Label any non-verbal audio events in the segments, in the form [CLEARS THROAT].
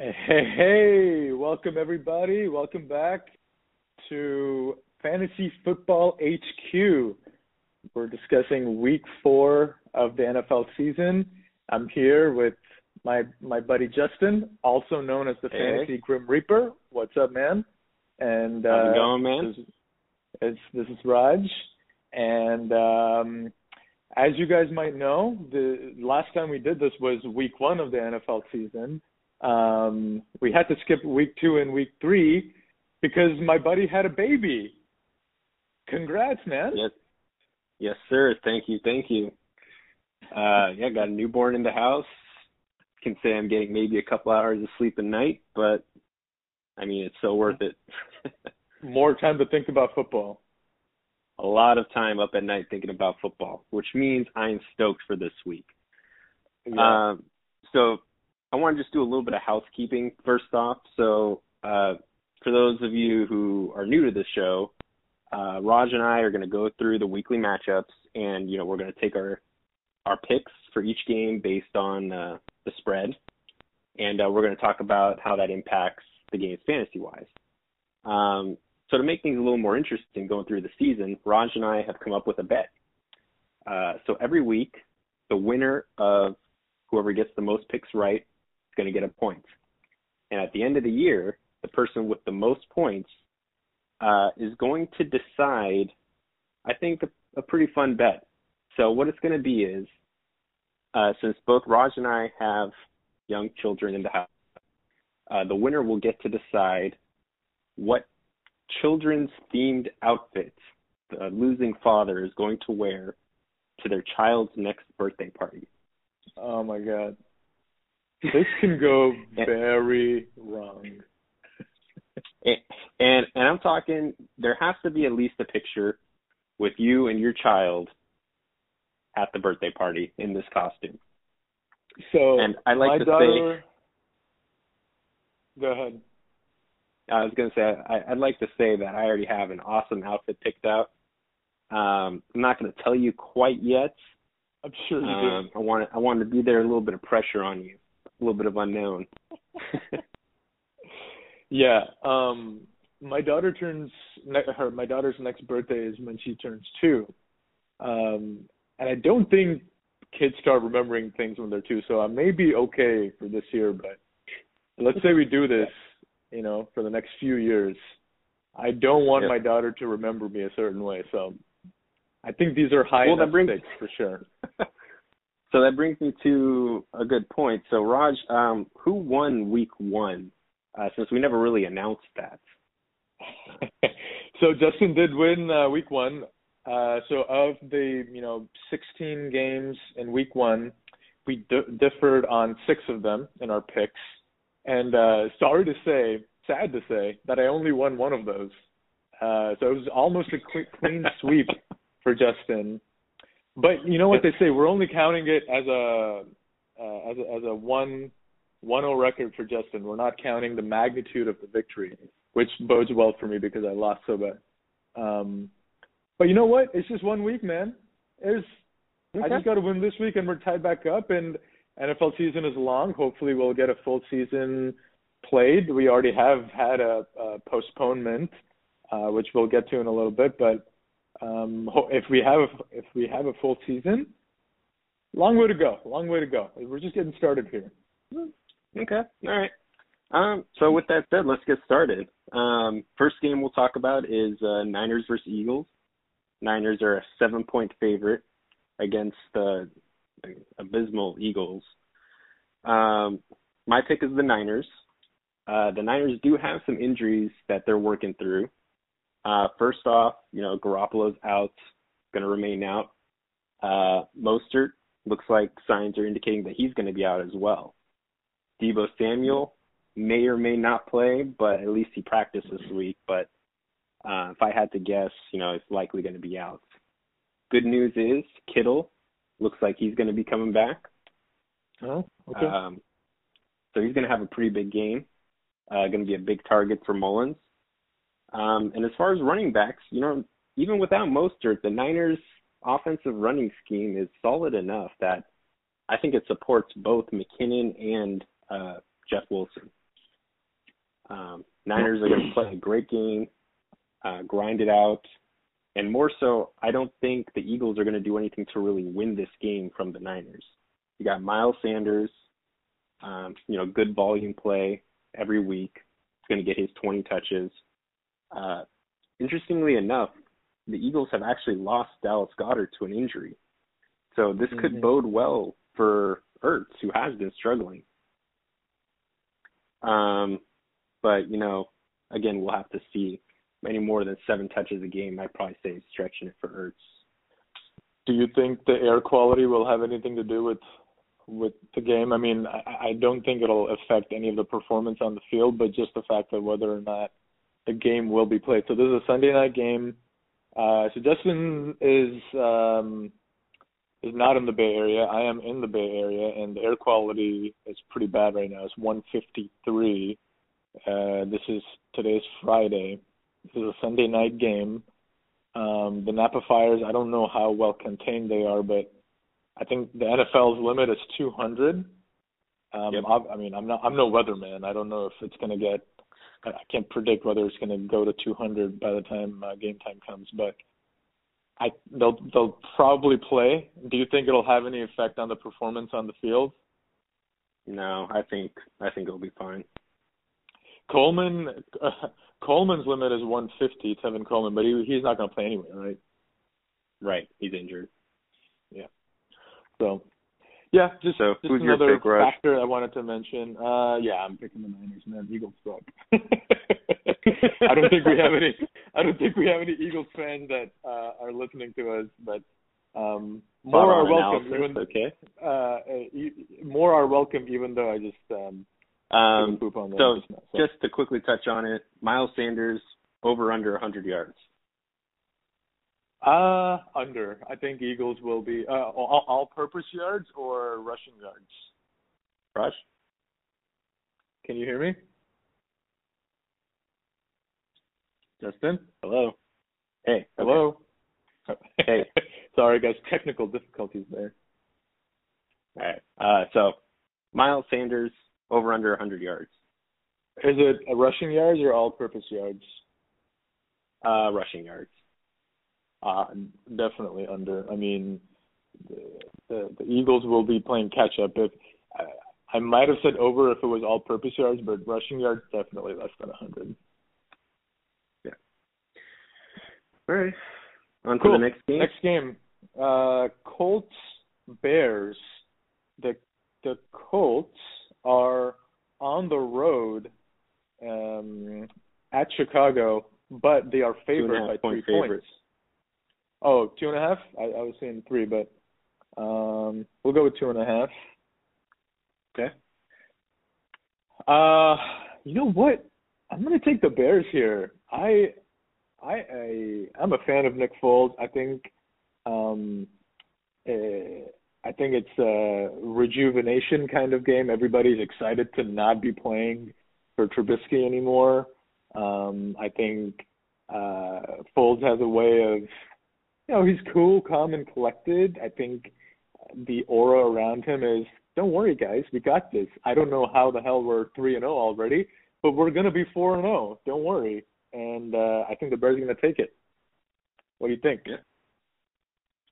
Hey, hey, welcome everybody. Welcome back to Fantasy Football HQ. We're discussing week four of the NFL season. I'm here with my my buddy Justin, also known as the Hey. Fantasy Grim Reaper. What's up, man? And uh, How's it going, man? This, this is Raj, and um, as you guys might know, the last time we did this was week one of the NFL season. Um, we had to skip week two and week three because my buddy had a baby. Congrats, man. Yes, yes, sir. Thank you, thank you. Uh, yeah, got a newborn in the house. Can say I'm getting maybe a couple hours of sleep a night, but I mean it's so worth it. [LAUGHS] More time to think about football. a lot of time up at night thinking about football, which means I'm stoked for this week. Yeah. Um, so I want to just do a little bit of housekeeping first off. So uh, for those of you who are new to the show, uh, Raj and I are going to go through the weekly matchups, and you know we're going to take our our picks for each game based on uh, the spread, and uh, we're going to talk about how that impacts the games fantasy wise. Um, so to make things a little more interesting going through the season, Raj and I have come up with a bet. Uh, so every week, the winner of whoever gets the most picks right is going to get a point. And at the end of the year, the person with the most points uh, is going to decide, I think, a, a pretty fun bet. So what it's going to be is, uh, since both Raj and I have young children in the house, uh, the winner will get to decide what children's themed outfits the losing father is going to wear to their child's next birthday party. Oh my god. [LAUGHS] This can go very wrong. And, and and I'm talking there has to be at least a picture with you and your child at the birthday party in this costume. So And I like to daughter, Go ahead. I was gonna say I, I'd like to say that I already have an awesome outfit picked out. Um, I'm not gonna tell you quite yet. I'm sure you Um, I want I wanted to be there a little bit of pressure on you, a little bit of unknown. [LAUGHS] Yeah. Um my daughter turns her my daughter's next birthday is when she turns 2. Um and I don't think kids start remembering things when they're 2, so I may be okay for this year, but let's say we do this, you know, for the next few years. I don't want Yep. my daughter to remember me a certain way, so I think these are high Well, enough brings- stakes for sure. [LAUGHS] so that brings me to a good point. So Raj, um, who won week one? Uh, since we never really announced that. [LAUGHS] so Justin did win uh, week one. Uh, so of the you know 16 games in week one, we d- differed on six of them in our picks. And uh, sorry to say, sad to say, that I only won one of those. Uh, so it was almost a clean sweep for Justin. But you know what they say? We're only counting it as a uh, as a, as a one one zero record for Justin. We're not counting the magnitude of the victory, which bodes well for me because I lost so bad. Um, but you know what? It's just one week, man. It's I just got to win this week, and we're tied back up. And NFL season is long. Hopefully, we'll get a full season played. We already have had a, a postponement, uh, which we'll get to in a little bit. But um, if we have if we have a full season, long way to go. Long way to go. We're just getting started here. Okay. All right. Um, so with that said, let's get started. Um, first game we'll talk about is uh, Niners versus Eagles. Niners are a seven-point favorite against the abysmal Eagles. Um, my pick is the Niners. Uh, the Niners do have some injuries that they're working through. Uh, first off, you know Garoppolo's out, going to remain out. Uh, Mostert looks like signs are indicating that he's going to be out as well. Deebo Samuel may or may not play, but at least he practiced this week. But uh, if I had to guess, you know, it's likely going to be out. Good news is Kittle looks like he's going to be coming back. Oh, okay. Um, so he's going to have a pretty big game. Uh, going to be a big target for Mullens. Um, and as far as running backs, you know, even without Mostert, the Niners' offensive running scheme is solid enough that I think it supports both McKinnon and uh, Jeff Wilson. Um, Niners are going to [CLEARS THROAT] play a great game, uh, grind it out, and more so, I don't think the Eagles are going to do anything to really win this game from the Niners. You got Miles Sanders, um, you know, good volume play every week. He's going to get his 20 touches. Uh, interestingly enough, the Eagles have actually lost Dallas Goedert to an injury. So this could Mhm. bode well for Ertz, who has been struggling. Um, but you know, again, we'll have to see. Any more than seven touches a game, I'd probably say is stretching it for Ertz. Do you think the air quality will have anything to do with with the game? I mean, I, I don't think it'll affect any of the performance on the field, but just the fact that whether or not the game will be played. So this is a Sunday night game. Uh, so Justin is um, is not in the Bay Area. I am in the Bay Area, and the air quality is pretty bad right now. It's 153. Uh, this is today's Friday. This is a Sunday night game. Um, the Napa fires, I don't know how well contained they are, but I think the NFL's limit is 200. Um, Yep. I, I mean, I'm not, I'm no weatherman. I don't know if it's going to get, I can't predict whether it's going to go to 200 by the time uh, game time comes, but I, they'll, they'll probably play. Do you think it'll have any effect on the performance on the field? No, I think I think it'll be fine. Coleman, uh, [LAUGHS] Coleman's limit is 150, Tevin Coleman, but he, he's not going to play anyway, right? Right, he's injured. Yeah. So, yeah, just, So, just another factor I wanted to mention. Uh, yeah, I'm picking the Niners, man. Eagles suck. [LAUGHS] I don't think we have any. I don't think we have any Eagles fans that uh, are listening to us, but um, more are welcome. Even, okay. uh, uh, e- more are welcome, even though I just um, Um, poop on so just now. So. just to quickly touch on it, Miles Sanders over under 100 yards. Uh, under. I think Eagles will be uh, all, all-purpose yards or rushing yards. Rush? Can you hear me, Justin? Hello. Hey. okay. Hello. [LAUGHS] Hey. [LAUGHS] Sorry, guys. Technical difficulties there. All right. Uh, so Miles Sanders over under 100 yards. Is it a rushing yards or all-purpose yards? Uh, rushing yards. Uh, definitely under. I mean, the, the the Eagles will be playing catch up. If I, I might have said over if it was all-purpose yards, but rushing yards definitely less than a 100. Yeah. All right. On to Cool. the next game. Next game, uh, Colts Bears. The the Colts are on the road um, at Chicago, but they are Two and a favored by three favorites. points. Oh, two and a half. I, I was saying three, but um, we'll go with two and a half. Okay. Uh, you know what? I'm gonna take the Bears here. I, I, I I'm a fan of Nick Foles. I think, um, uh, I think it's a rejuvenation kind of game. Everybody's excited to not be playing for Trubisky anymore. Um, I think uh, Foles has a way of, you know, he's cool, calm, and collected. I think the aura around him is, don't worry, guys, we got this. I don't know how the hell we're three and zero already, but we're gonna be four and zero. Don't worry. And uh, I think the Bears are gonna take it. What do you think? Yeah.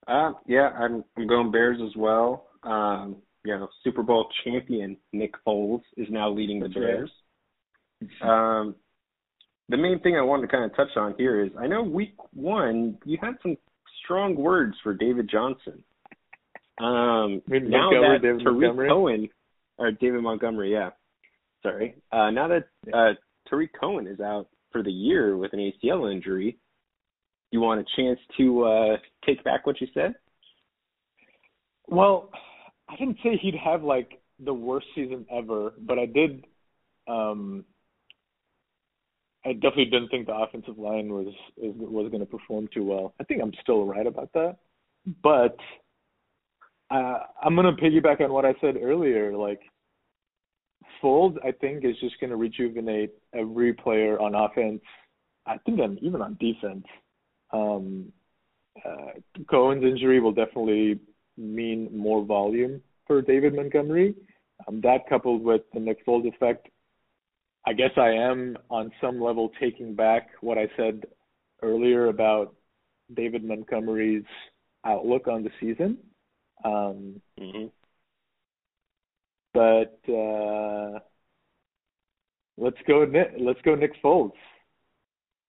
Uh, yeah, I'm I'm going Bears as well. Um, you know, Super Bowl champion Nick Foles is now leading the Bears. Um, the main thing I wanted to kind of touch on here is I know week one you had some strong words for David Johnson. Um, now that David Tarik Montgomery? Cohen or David Montgomery, yeah, sorry. Uh, now that uh, Tarik Cohen is out for the year with an ACL injury, you want a chance to uh, take back what you said? Well, I didn't say he'd have like the worst season ever, but I did. Um, I definitely didn't think the offensive line was was going to perform too well. I think I'm still right about that, but uh, I'm going to piggyback on what I said earlier. Like Foles, I think is just going to rejuvenate every player on offense. I think I'm even on defense. Um, uh, Cohen's injury will definitely mean more volume for David Montgomery. Um, that coupled with the Nick Foles effect, I guess I am on some level taking back what I said earlier about David Montgomery's outlook on the season. Um, hmm but uh, let's go Nick, let's go Nick Foles.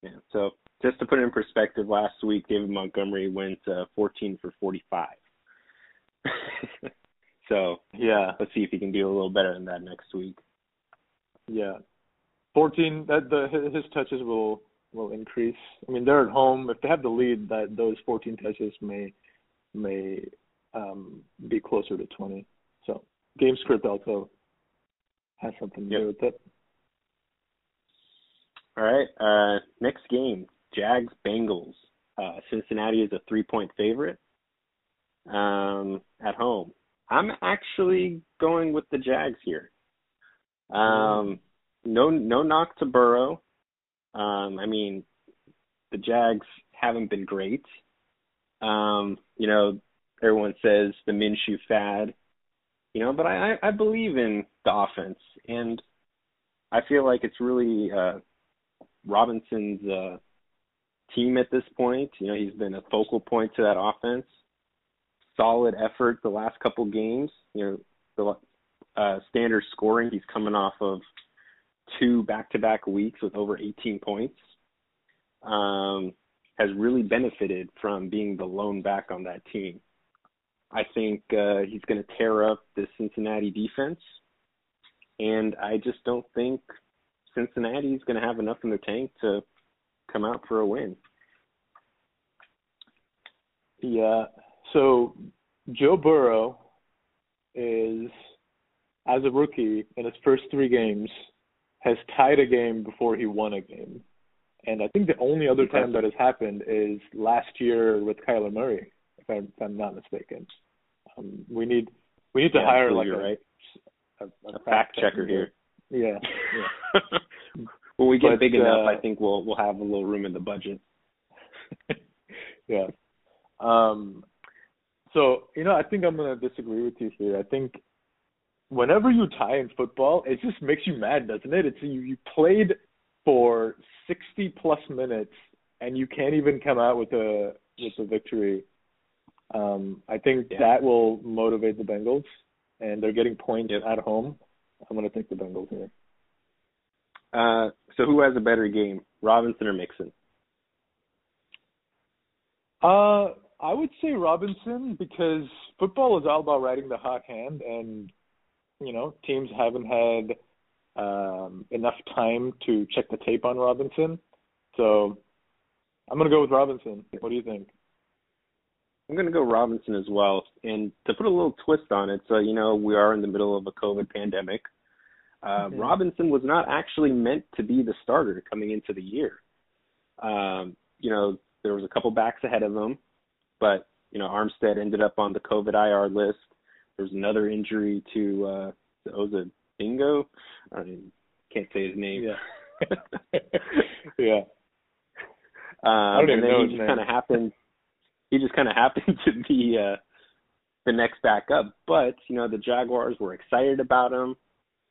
Yeah. So just to put it in perspective, last week David Montgomery went uh, 14 for 45. [LAUGHS] so Yeah, let's see if he can do a little better than that next week. yeah. 14 that the his touches will will increase. I mean, they're at home. If they have the lead, that those 14 touches may may um, be closer to 20. So game script also has something to Yep. do with it. All right. Uh, next game, Jags Bengals. Uh, Cincinnati is a three point favorite um, at home. I'm actually going with the Jags here. Um, no, no knock to Burrow. Um, I mean, the Jags haven't been great. Um, you know, everyone says the Minshew fad. You know, but I, I believe in the offense, and I feel like it's really uh, Robinson's uh, team at this point. You know, he's been a focal point to that offense. Solid effort the last couple games. You know, the uh, standard scoring. He's coming off of two back-to-back weeks with over 18 points. Um, has really benefited from being the lone back on that team. I think uh, he's going to tear up the Cincinnati defense, and I just don't think Cincinnati's going to have enough in the tank to come out for a win. Yeah. So Joe Burrow is, as a rookie in his first three games, has tied a game before he won a game. And I think the only other time that has happened is last year with Kyler Murray, if I'm, if I'm not mistaken. Um, we need we need to Yeah, hire like a, right. a, A fact checker here. Yeah. [LAUGHS] yeah. when we get But, big enough, uh, I think we'll we'll have a little room in the budget. [LAUGHS] yeah. Um, so you know, I think I'm gonna disagree with you here. I think whenever you tie in football, it just makes you mad, doesn't it? It's you, you played for 60 plus minutes and you can't even come out with a with a victory. Um, I think Yeah. that will motivate the Bengals, and they're getting points Yep. at home. I'm gonna take the Bengals here. Uh, so who has a better game, Robinson or Mixon? Uh, I would say Robinson because football is all about riding the hot hand, and you know teams haven't had um, enough time to check the tape on Robinson. So I'm gonna go with Robinson. What do you think? I'm going to go Robinson as well. And to put a little twist on it, so you know we are in the middle of a COVID pandemic. Uh, Mhm. Robinson was not actually meant to be the starter coming into the year. Um, you know, there was a couple backs ahead of him, but you know Armstead ended up on the COVID IR list. Was another injury to uh, to Oza Bingo. I mean, can't say his name. Yeah. [LAUGHS] yeah. Um, don't even and then know he just kind of happened. He just kind of happened [LAUGHS] to be uh, the next backup. But you know, the Jaguars were excited about him,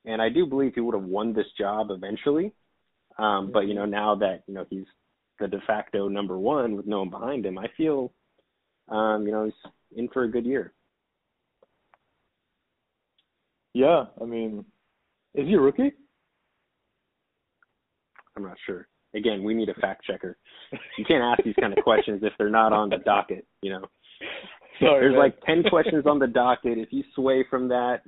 and I do believe he would have won this job eventually. Um, but you know, now that you know he's the de facto number one with no one behind him, I feel, um, you know, he's in for a good year. Yeah. I mean, is he a rookie? I'm not sure. Again, we need a fact checker. You can't ask these kind of questions if they're not on the docket. You know. Sorry, There's man. like ten questions on the [LAUGHS] docket. If you sway from that,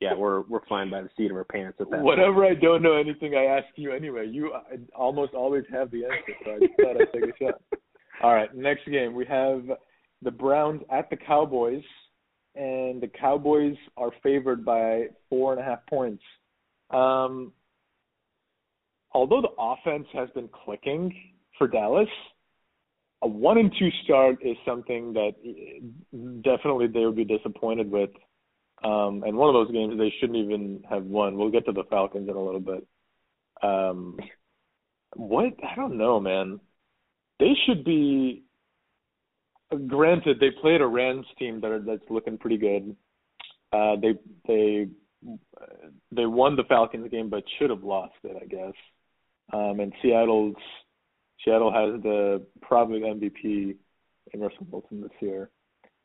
yeah, we're we're flying by the seat of our pants at that. point. Whatever I don't know anything, I ask you anyway. You almost always have the answer, so I just thought I'd take a shot. [LAUGHS] All right, next game we have the Browns at the Cowboys, and the Cowboys are favored by four and a half points. Um, although the offense has been clicking for Dallas, a one and two start is something that eh, definitely they would be disappointed with. Um, and one of those games they shouldn't even have won. We'll get to the Falcons in a little bit. Um, what I don't know, man. They should be. Granted, they played a Rams team that are, that's looking pretty good. Uh, they they they won the Falcons game, but should have lost it, I guess. Um, and Seattle's Seattle has the probably MVP in Russell Wilson this year.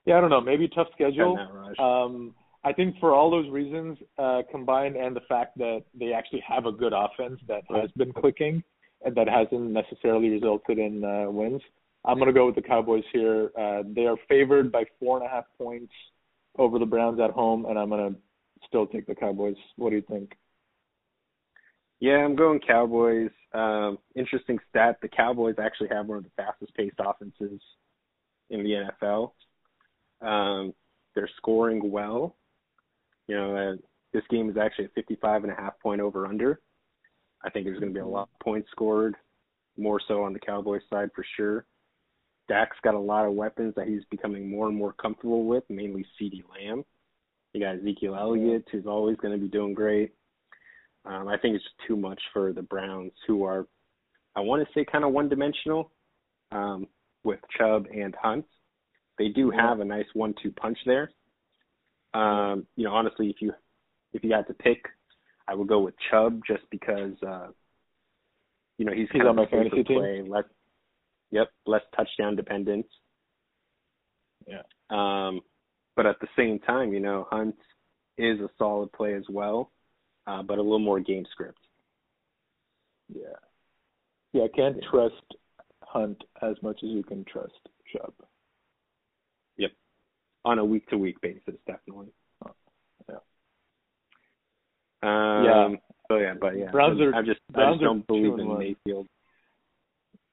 Yeah, I don't know. Maybe tough schedule. Um, I think for all those reasons uh, combined, and the fact that they actually have a good offense that has been clicking and that hasn't necessarily resulted in uh, wins, I'm going to go with the Cowboys here. Uh, they are favored by four and a half points over the Browns at home, and I'm going to still take the Cowboys. What do you think? Yeah, I'm going Cowboys. Um, interesting stat: the Cowboys actually have one of the fastest-paced offenses in the NFL. Um, they're scoring well. You know, uh, this game is actually a 55 and a half point over under. I think there's going to be a lot of points scored, more so on the Cowboys side for sure. Dak's got a lot of weapons that he's becoming more and more comfortable with, mainly CeeDee Lamb. You got Ezekiel Elliott, who's always going to be doing great. Um, I think it's just too much for the Browns, who are, I want to say, kind of one dimensional um, with Chubb and Hunt. They do have a nice one-two punch there. Um, you know, honestly, if you if you had to pick, I would go with Chubb just because uh, you know he's, he's kind on of my fantasy play, team. less Yep, less touchdown dependence. Yeah. Um, but at the same time, you know, Hunt is a solid play as well, uh, but a little more game script. Yeah. Yeah, I can't trust Hunt as much as you can trust Chubb. Yep. On a week to week basis, definitely. Oh, yeah. Um, yeah. So yeah, but yeah, Browns are, I just Browns I just don't believe in one. Mayfield.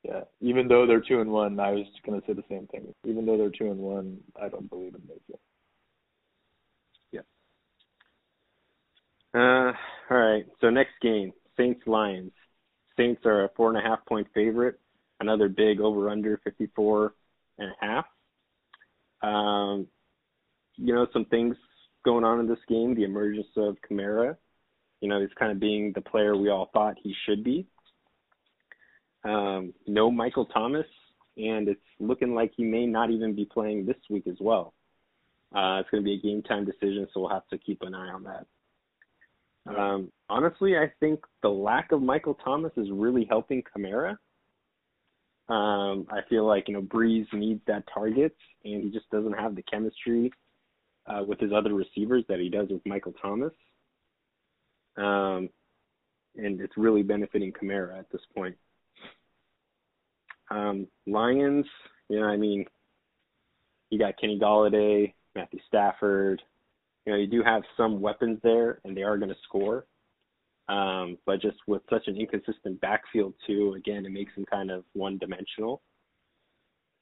Yeah, even though they're two and one, I was just going to say the same thing. Even though they're two and one, I don't believe in Mayfield. Yeah. Uh, all right. So next game, Saints Lions. Saints are a four and a half point favorite. Another big over under fifty four and a half. Um, you know some things going on in this game. The emergence of Kamara. You know, he's kind of being the player we all thought he should be. Um, no Michael Thomas, and it's looking like he may not even be playing this week as well. Uh, it's going to be a game time decision, so we'll have to keep an eye on that. Um, honestly, I think the lack of Michael Thomas is really helping Kamara. Um, I feel like you know Brees needs that target, and he just doesn't have the chemistry uh, with his other receivers that he does with Michael Thomas. Um, and it's really benefiting Kamara at this point. Um, Lions, you know, I mean, you got Kenny Golladay, Matthew Stafford. You know, you do have some weapons there, and they are going to score. Um, but just with such an inconsistent backfield too, again, it makes them kind of one-dimensional.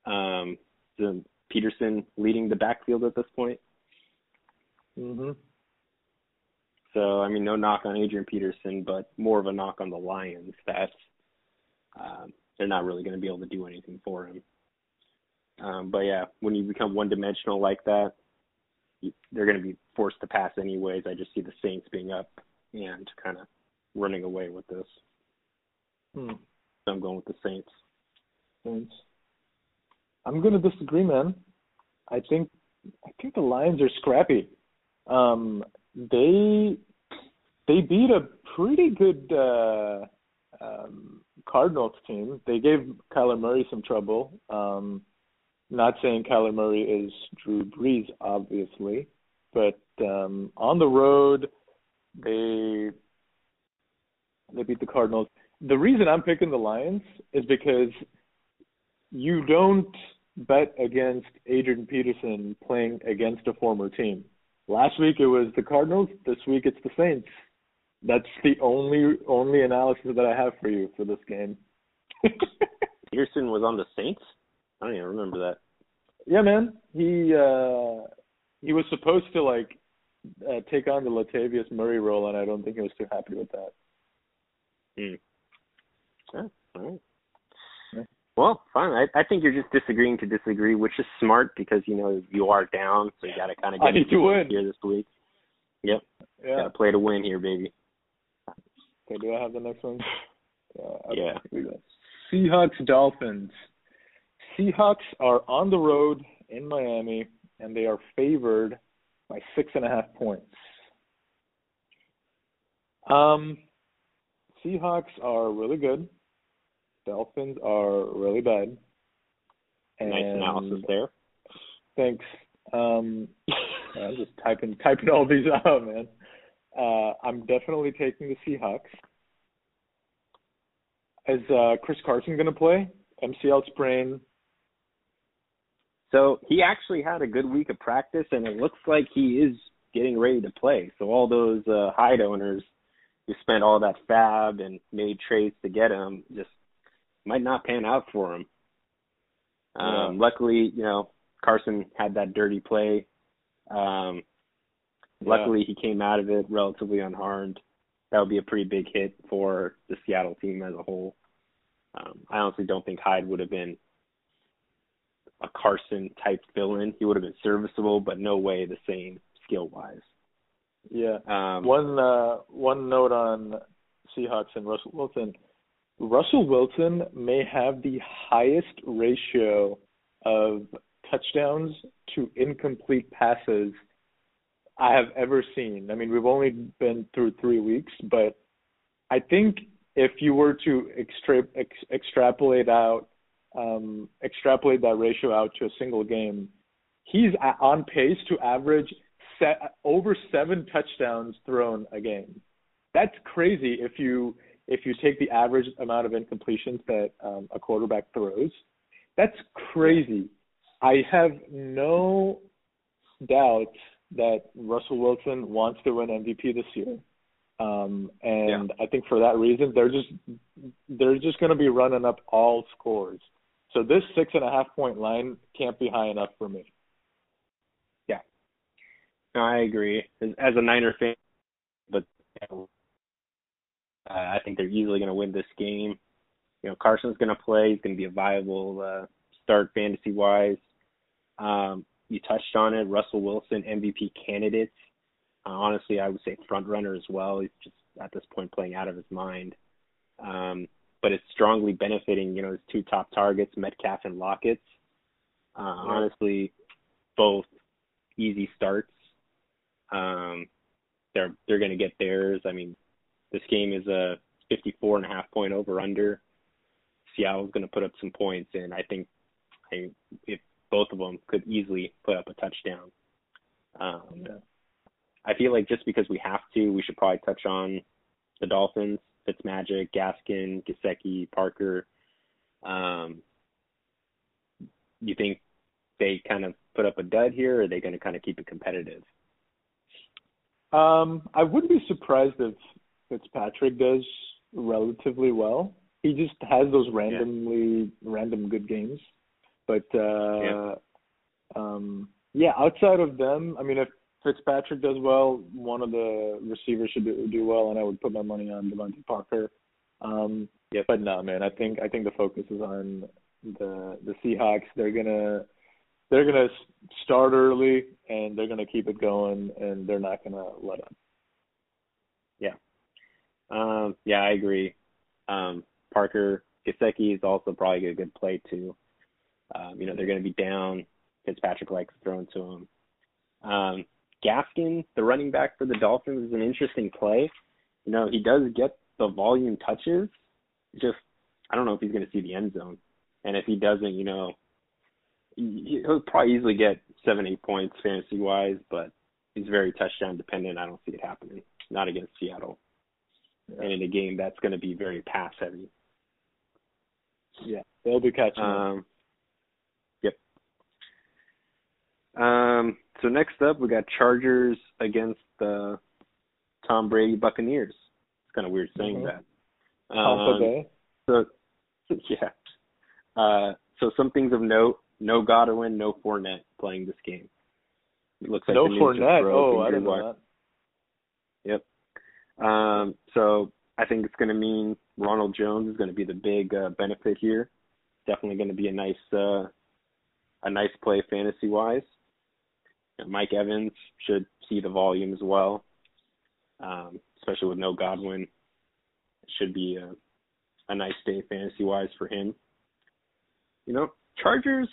Um, the Peterson leading the backfield at this point. Mm-hmm. So, I mean, no knock on Adrian Peterson, but more of a knock on the Lions that um, they're not really going to be able to do anything for him. Um, but yeah, when you become one dimensional like that, you, they're going to be forced to pass anyways. I just see the Saints being up and kind of running away with this. Hmm. So I'm going with the Saints. Saints. I'm going to disagree, man. I think I think the Lions are scrappy. Um, they they beat a pretty good uh, um, Cardinals team. They gave Kyler Murray some trouble. Um, not saying Kyler Murray is Drew Brees, obviously, but um, on the road, they they beat the Cardinals. The reason I'm picking the Lions is because you don't bet against Adrian Peterson playing against a former team. Last week it was the Cardinals. This week it's the Saints. That's the only only analysis that I have for you for this game. [LAUGHS] Peterson was on the Saints. I don't even remember that. Yeah, man. He uh he was supposed to like uh, take on the Latavius Murray role, and I don't think he was too happy with that. Hmm. Yeah, all right. Yeah. Well, fine. I, I think you're just disagreeing to disagree, which is smart because you know you are down, so you got to kind of get I need to win here this week. Yep. Yeah. Got to play to win here, baby. Okay, do I have the next one? Uh, [LAUGHS] Yeah. we go. Seahawks Dolphins. Seahawks are on the road in Miami, and they are favored by six and a half points. Um, Seahawks are really good. Dolphins are really bad. And nice analysis there. Thanks. Um, [LAUGHS] I'm just typing typing all these out, man. Uh, I'm definitely taking the Seahawks. Is uh, Chris Carson going to play? MCL sprain. So he actually had a good week of practice, and it looks like he is getting ready to play. So all those uh, Hyde owners who spent all that FAAB and made trades to get him just might not pan out for him. Um, yeah. Luckily, you know, Carson had that dirty play. Um, yeah. Luckily, he came out of it relatively unharmed. That would be a pretty big hit for the Seattle team as a whole. Um, I honestly don't think Hyde would have been a Carson type fill-in. He would have been serviceable, but no way the same skill wise. Yeah. Um, one uh, one note on Seahawks and Russell Wilson. Russell Wilson may have the highest ratio of touchdowns to incomplete passes I have ever seen. I mean, we've only been through three weeks, but I think if you were to extra- ex- extrapolate out, um, extrapolate that ratio out to a single game, he's on pace to average set, over seven touchdowns thrown a game. That's crazy if you if you take the average amount of incompletions that um, a quarterback throws. That's crazy. I have no doubt that Russell Wilson wants to win MVP this year. Um, and yeah. I think for that reason, they're just they're just going to be running up all scores. So this six and a half point line can't be high enough for me. Yeah, no, I agree. As, as a Niner fan, but uh, I think they're easily going to win this game. You know, Carson's going to play. He's going to be a viable uh, start fantasy wise. Um, you touched on it. Russell Wilson, MVP candidates. Uh, honestly, I would say front runner as well. He's just at this point playing out of his mind. Um, but it's strongly benefiting, you know, his two top targets, Metcalf and Lockett. Uh, yeah. Honestly, both easy starts. Um, they're they're going to get theirs. I mean, this game is a 54 and a half point over under. Seattle's going to put up some points, and I think I, if both of them could easily put up a touchdown. Um, yeah. I feel like just because we have to, we should probably touch on the Dolphins, Fitzmagic, Gaskin, Gesicki, Parker. Um, you think they kind of put up a dud here, or are they going to kind of keep it competitive? Um, I wouldn't be surprised if Fitzpatrick does relatively well. He just has those randomly yeah. random good games. But uh, yeah. um, yeah, outside of them, I mean, if Fitzpatrick does well, one of the receivers should do, do well, and I would put my money on DeVante Parker. Um, yeah, but no, man, I think I think the focus is on the the Seahawks. They're gonna they're gonna start early and they're gonna keep it going, and they're not gonna let up. Yeah, um, yeah, I agree. Um, Parker Gesicki is also probably a good play too. Um, you know, they're going to be down. Fitzpatrick likes throwing to him. Um, Gaskin, the running back for the Dolphins, is an interesting play. You know, he does get the volume touches. Just, I don't know if he's going to see the end zone. And if he doesn't, you know, he'll probably easily get seven, eight points fantasy wise, but he's very touchdown dependent. I don't see it happening. Not against Seattle. Yeah. And in a game that's going to be very pass heavy. Yeah, they'll be catching. Um, Um, so next up, we got Chargers against the Tom Brady Buccaneers. It's kind of weird saying mm-hmm. that. Um, so [LAUGHS] yeah. Uh, so some things of note: no Godwin, no Fournette playing this game. It looks like no Fournette. Oh, I didn't know that. Yep. Um, so I think it's going to mean Ronald Jones is going to be the big uh, benefit here. Definitely going to be a nice, uh, a nice play fantasy wise. Mike Evans should see the volume as well, um, especially with no Godwin. It should be a, a nice day fantasy wise for him. You know, Chargers.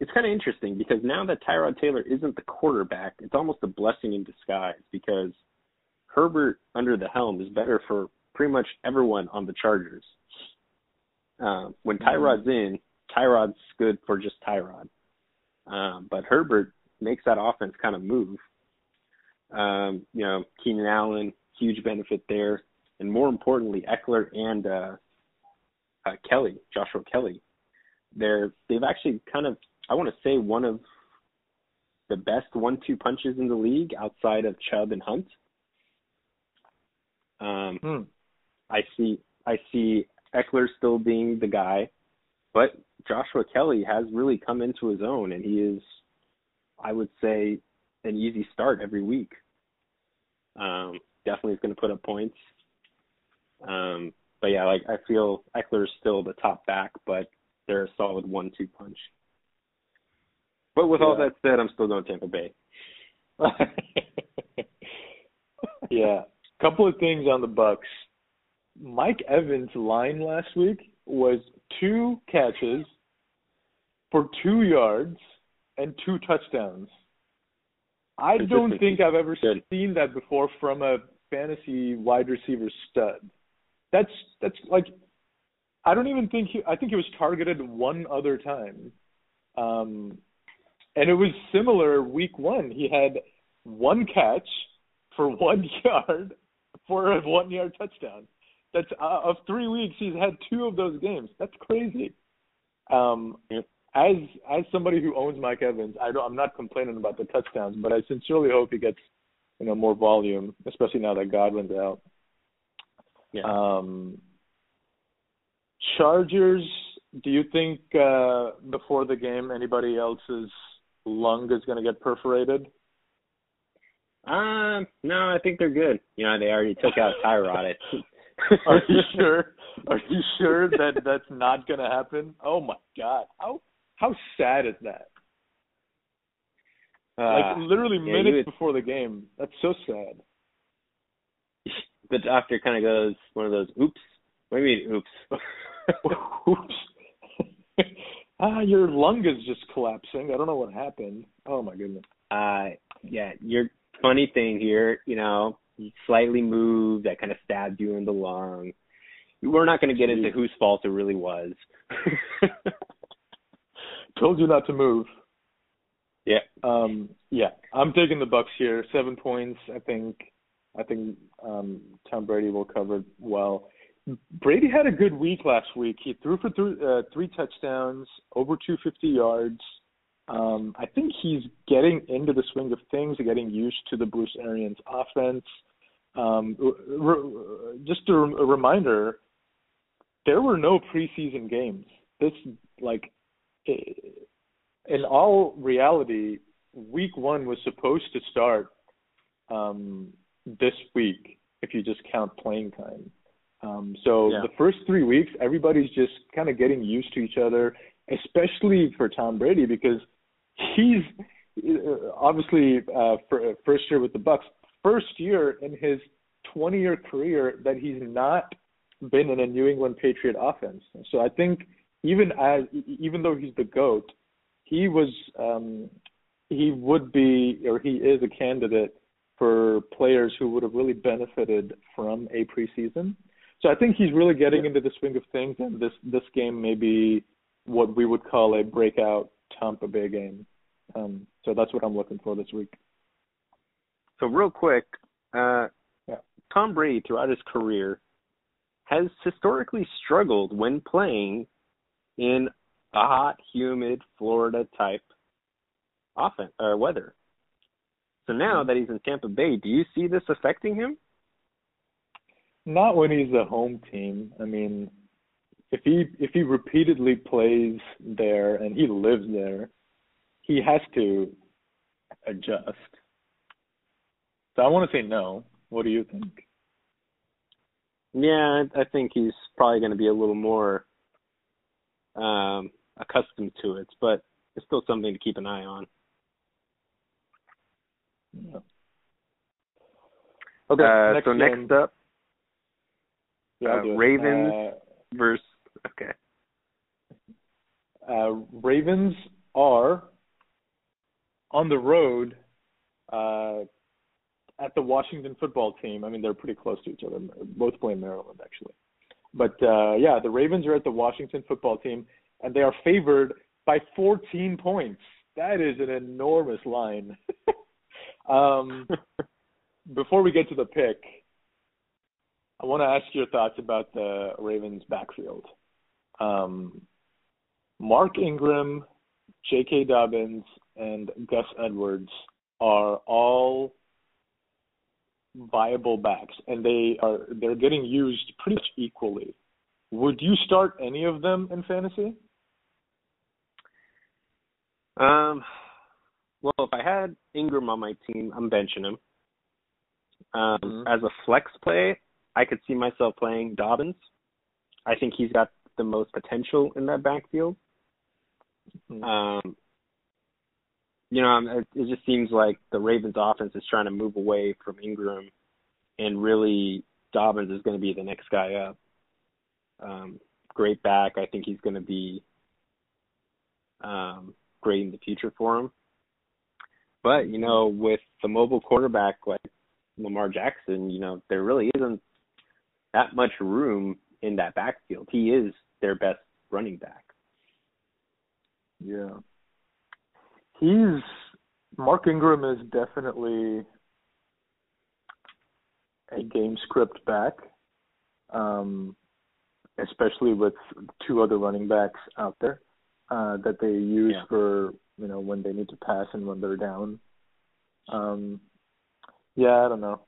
It's kind of interesting because now that Tyrod Taylor isn't the quarterback, it's almost a blessing in disguise because Herbert under the helm is better for pretty much everyone on the Chargers. Um, when mm-hmm. Tyrod's in, Tyrod's good for just Tyrod. Um, but Herbert makes that offense kind of move. Um, you know, Keenan Allen, huge benefit there. And more importantly, Ekeler and uh, uh, Kelley, Joshua Kelley. they're they've actually kind of I want to say one of the best one-two punches in the league outside of Chubb and Hunt. Um, hmm. I see I see Ekeler still being the guy, but Joshua Kelley has really come into his own, and he is, I would say, an easy start every week. Um, definitely is going to put up points. Um, but yeah, like I feel Ekeler is still the top back, but they're a solid one-two punch. But with yeah. all that said, I'm still going Tampa Bay. [LAUGHS] yeah, couple of things on the Bucs. Mike Evans' line last week was two catches for two yards and two touchdowns. I don't think I've ever Good. seen that before from a fantasy wide receiver stud. That's that's like I don't even think he I think he was targeted one other time. Um and it was similar week 1. He had one catch for [LAUGHS] 1 yard for a 1 yard touchdown. That's uh, of 3 weeks he's had two of those games. That's crazy. Um yep as as somebody who owns Mike Evans, I don't, I'm not complaining about the touchdowns, but I sincerely hope he gets you know more volume, especially now that Godwin's out. Yeah. Um, Chargers. Do you think uh, before the game anybody else's lung is going to get perforated? Um, no, I think they're good. You know, they already took out Tyrod. [LAUGHS] [LAUGHS] Are you sure? Are you sure that that's not going to happen? Oh my God! How how sad is that? Uh, like literally yeah, minutes would... before the game. That's so sad. [LAUGHS] The doctor kind of goes one of those oops. What do you mean oops? [LAUGHS] oops. [LAUGHS] ah, your lung is just collapsing. I don't know what happened. Oh my goodness. Uh, yeah, your funny thing here, you know, you slightly moved, that kind of stabbed you in the lung. We're not going to get into whose fault it really was. Told you not to move. Yeah. Um, yeah, I'm taking the Bucs here. Seven points. I think. I think um, Tom Brady will cover well. Brady had a good week last week. He threw for th- uh, three touchdowns, over 250 yards. Um, I think he's getting into the swing of things, getting used to the Bruce Arians offense. Um, re- just a, a reminder, there were no preseason games. This like in all reality, week one was supposed to start um, this week if you just count playing time. Um, so yeah. the first three weeks, everybody's just kind of getting used to each other, especially for Tom Brady because he's uh, obviously uh, for, first year with the Bucs, first year in his 20-year career that he's not been in a New England Patriot offense. So I think even as even though he's the goat, he was um, he would be or he is a candidate for players who would have really benefited from a preseason. So I think he's really getting into the swing of things, and this this game may be what we would call a breakout Tampa Bay game. Um, so that's what I'm looking for this week. So real quick, uh, yeah. Tom Brady throughout his career has historically struggled when playing in a hot, humid Florida type offense or weather. So now mm-hmm. that he's in Tampa Bay, do you see this affecting him? Not when he's a home team. I mean, if he if he repeatedly plays there and he lives there, he has to adjust. So I want to say no. What do you think? Yeah, I think he's probably going to be a little more um, accustomed to it, but it's still something to keep an eye on. Yeah. Okay. Uh, next so game. next up, yeah, uh, Ravens uh, versus okay. Uh, Ravens are on the road uh, at the Washington football team. I mean, they're pretty close to each other. Both play in Maryland, actually. But uh, yeah, the Ravens are at the Washington football team, and they are favored by 14 points. That is an enormous line. [LAUGHS] um, [LAUGHS] before we get to the pick, I want to ask your thoughts about the Ravens backfield. Um, Mark Ingram, J.K. Dobbins, and Gus Edwards are all viable backs, and they are they're getting used pretty much equally. Would you start any of them in fantasy? Um, well, if I had Ingram on my team, I'm benching him. Um, mm-hmm. As a flex play, I could see myself playing Dobbins. I think he's got the most potential in that backfield. Mm-hmm. Um, you know, it, it just seems like the Ravens offense is trying to move away from Ingram, and really Dobbins is going to be the next guy up. Um, great back. I think he's going to be um, great in the future for him. But you know, with the mobile quarterback like Lamar Jackson, you know, there really isn't that much room in that backfield. He is their best running back. Yeah. He's Mark Ingram is definitely a game script back. Um, especially with two other running backs out there uh, that they use yeah. for you know when they need to pass and when they're down. Um, yeah, I don't know.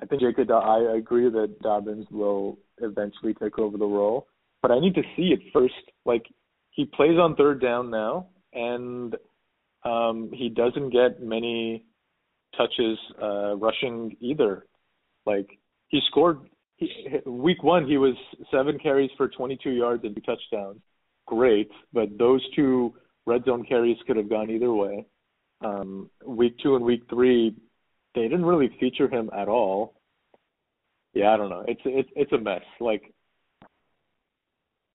I think Jacob. I agree that Dobbins will eventually take over the role, but I need to see it first. Like he plays on third down now, and um, he doesn't get many touches uh, rushing either. Like he scored he, week one, he was seven carries for 22 yards and two touchdowns. Great, but those two red zone carries could have gone either way. Um, week two and week three, they didn't really feature him at all. Yeah, I don't know. It's it's it's a mess. Like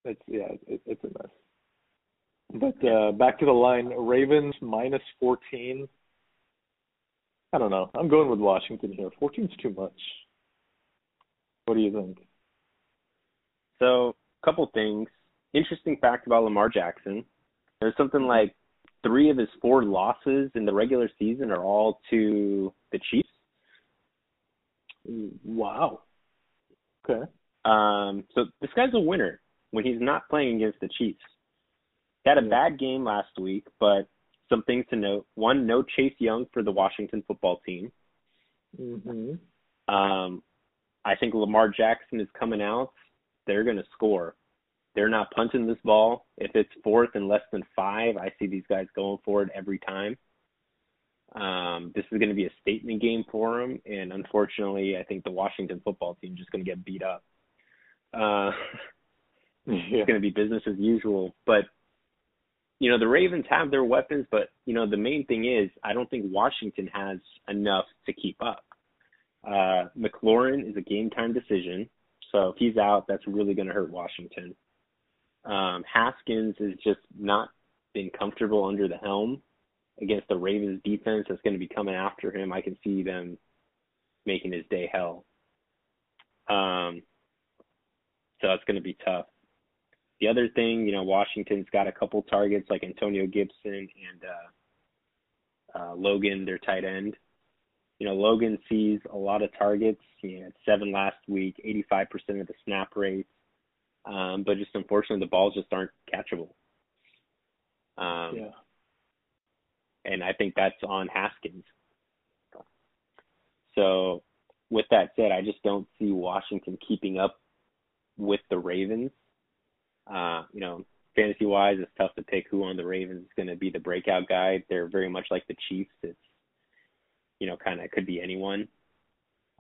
it's yeah, it, it's a mess. But uh, back to the line, Ravens minus 14. I don't know. I'm going with Washington here. 14's too much. What do you think? So, a couple things. Interesting fact about Lamar Jackson. There's something like three of his four losses in the regular season are all to the Chiefs. Wow. Okay. Um, so this guy's a winner when he's not playing against the Chiefs. Had a bad game last week, but some things to note. One, no Chase Young for the Washington football team. Mm-hmm. Um, I think Lamar Jackson is coming out. They're going to score. They're not punting this ball. If it's fourth and less than five, I see these guys going for it every time. Um, this is going to be a statement game for them, and unfortunately, I think the Washington football team is just going to get beat up. Uh, [LAUGHS] yeah. It's going to be business as usual. But you know, the Ravens have their weapons, but you know, the main thing is I don't think Washington has enough to keep up. Uh, McLaurin is a game time decision, so if he's out, that's really going to hurt Washington. Um, Haskins has just not been comfortable under the helm against the Ravens defense that's going to be coming after him. I can see them making his day hell. Um, so that's going to be tough. The other thing, you know, Washington's got a couple targets like Antonio Gibson and uh, uh, Logan, their tight end. You know, Logan sees a lot of targets. He had seven last week, 85% of the snap rates. Um, but just unfortunately, the balls just aren't catchable. Um, yeah. And I think that's on Haskins. So, with that said, I just don't see Washington keeping up with the Ravens. Uh, you know, fantasy wise, it's tough to pick who on the Ravens is going to be the breakout guy. They're very much like the Chiefs. It's, you know, kind of could be anyone.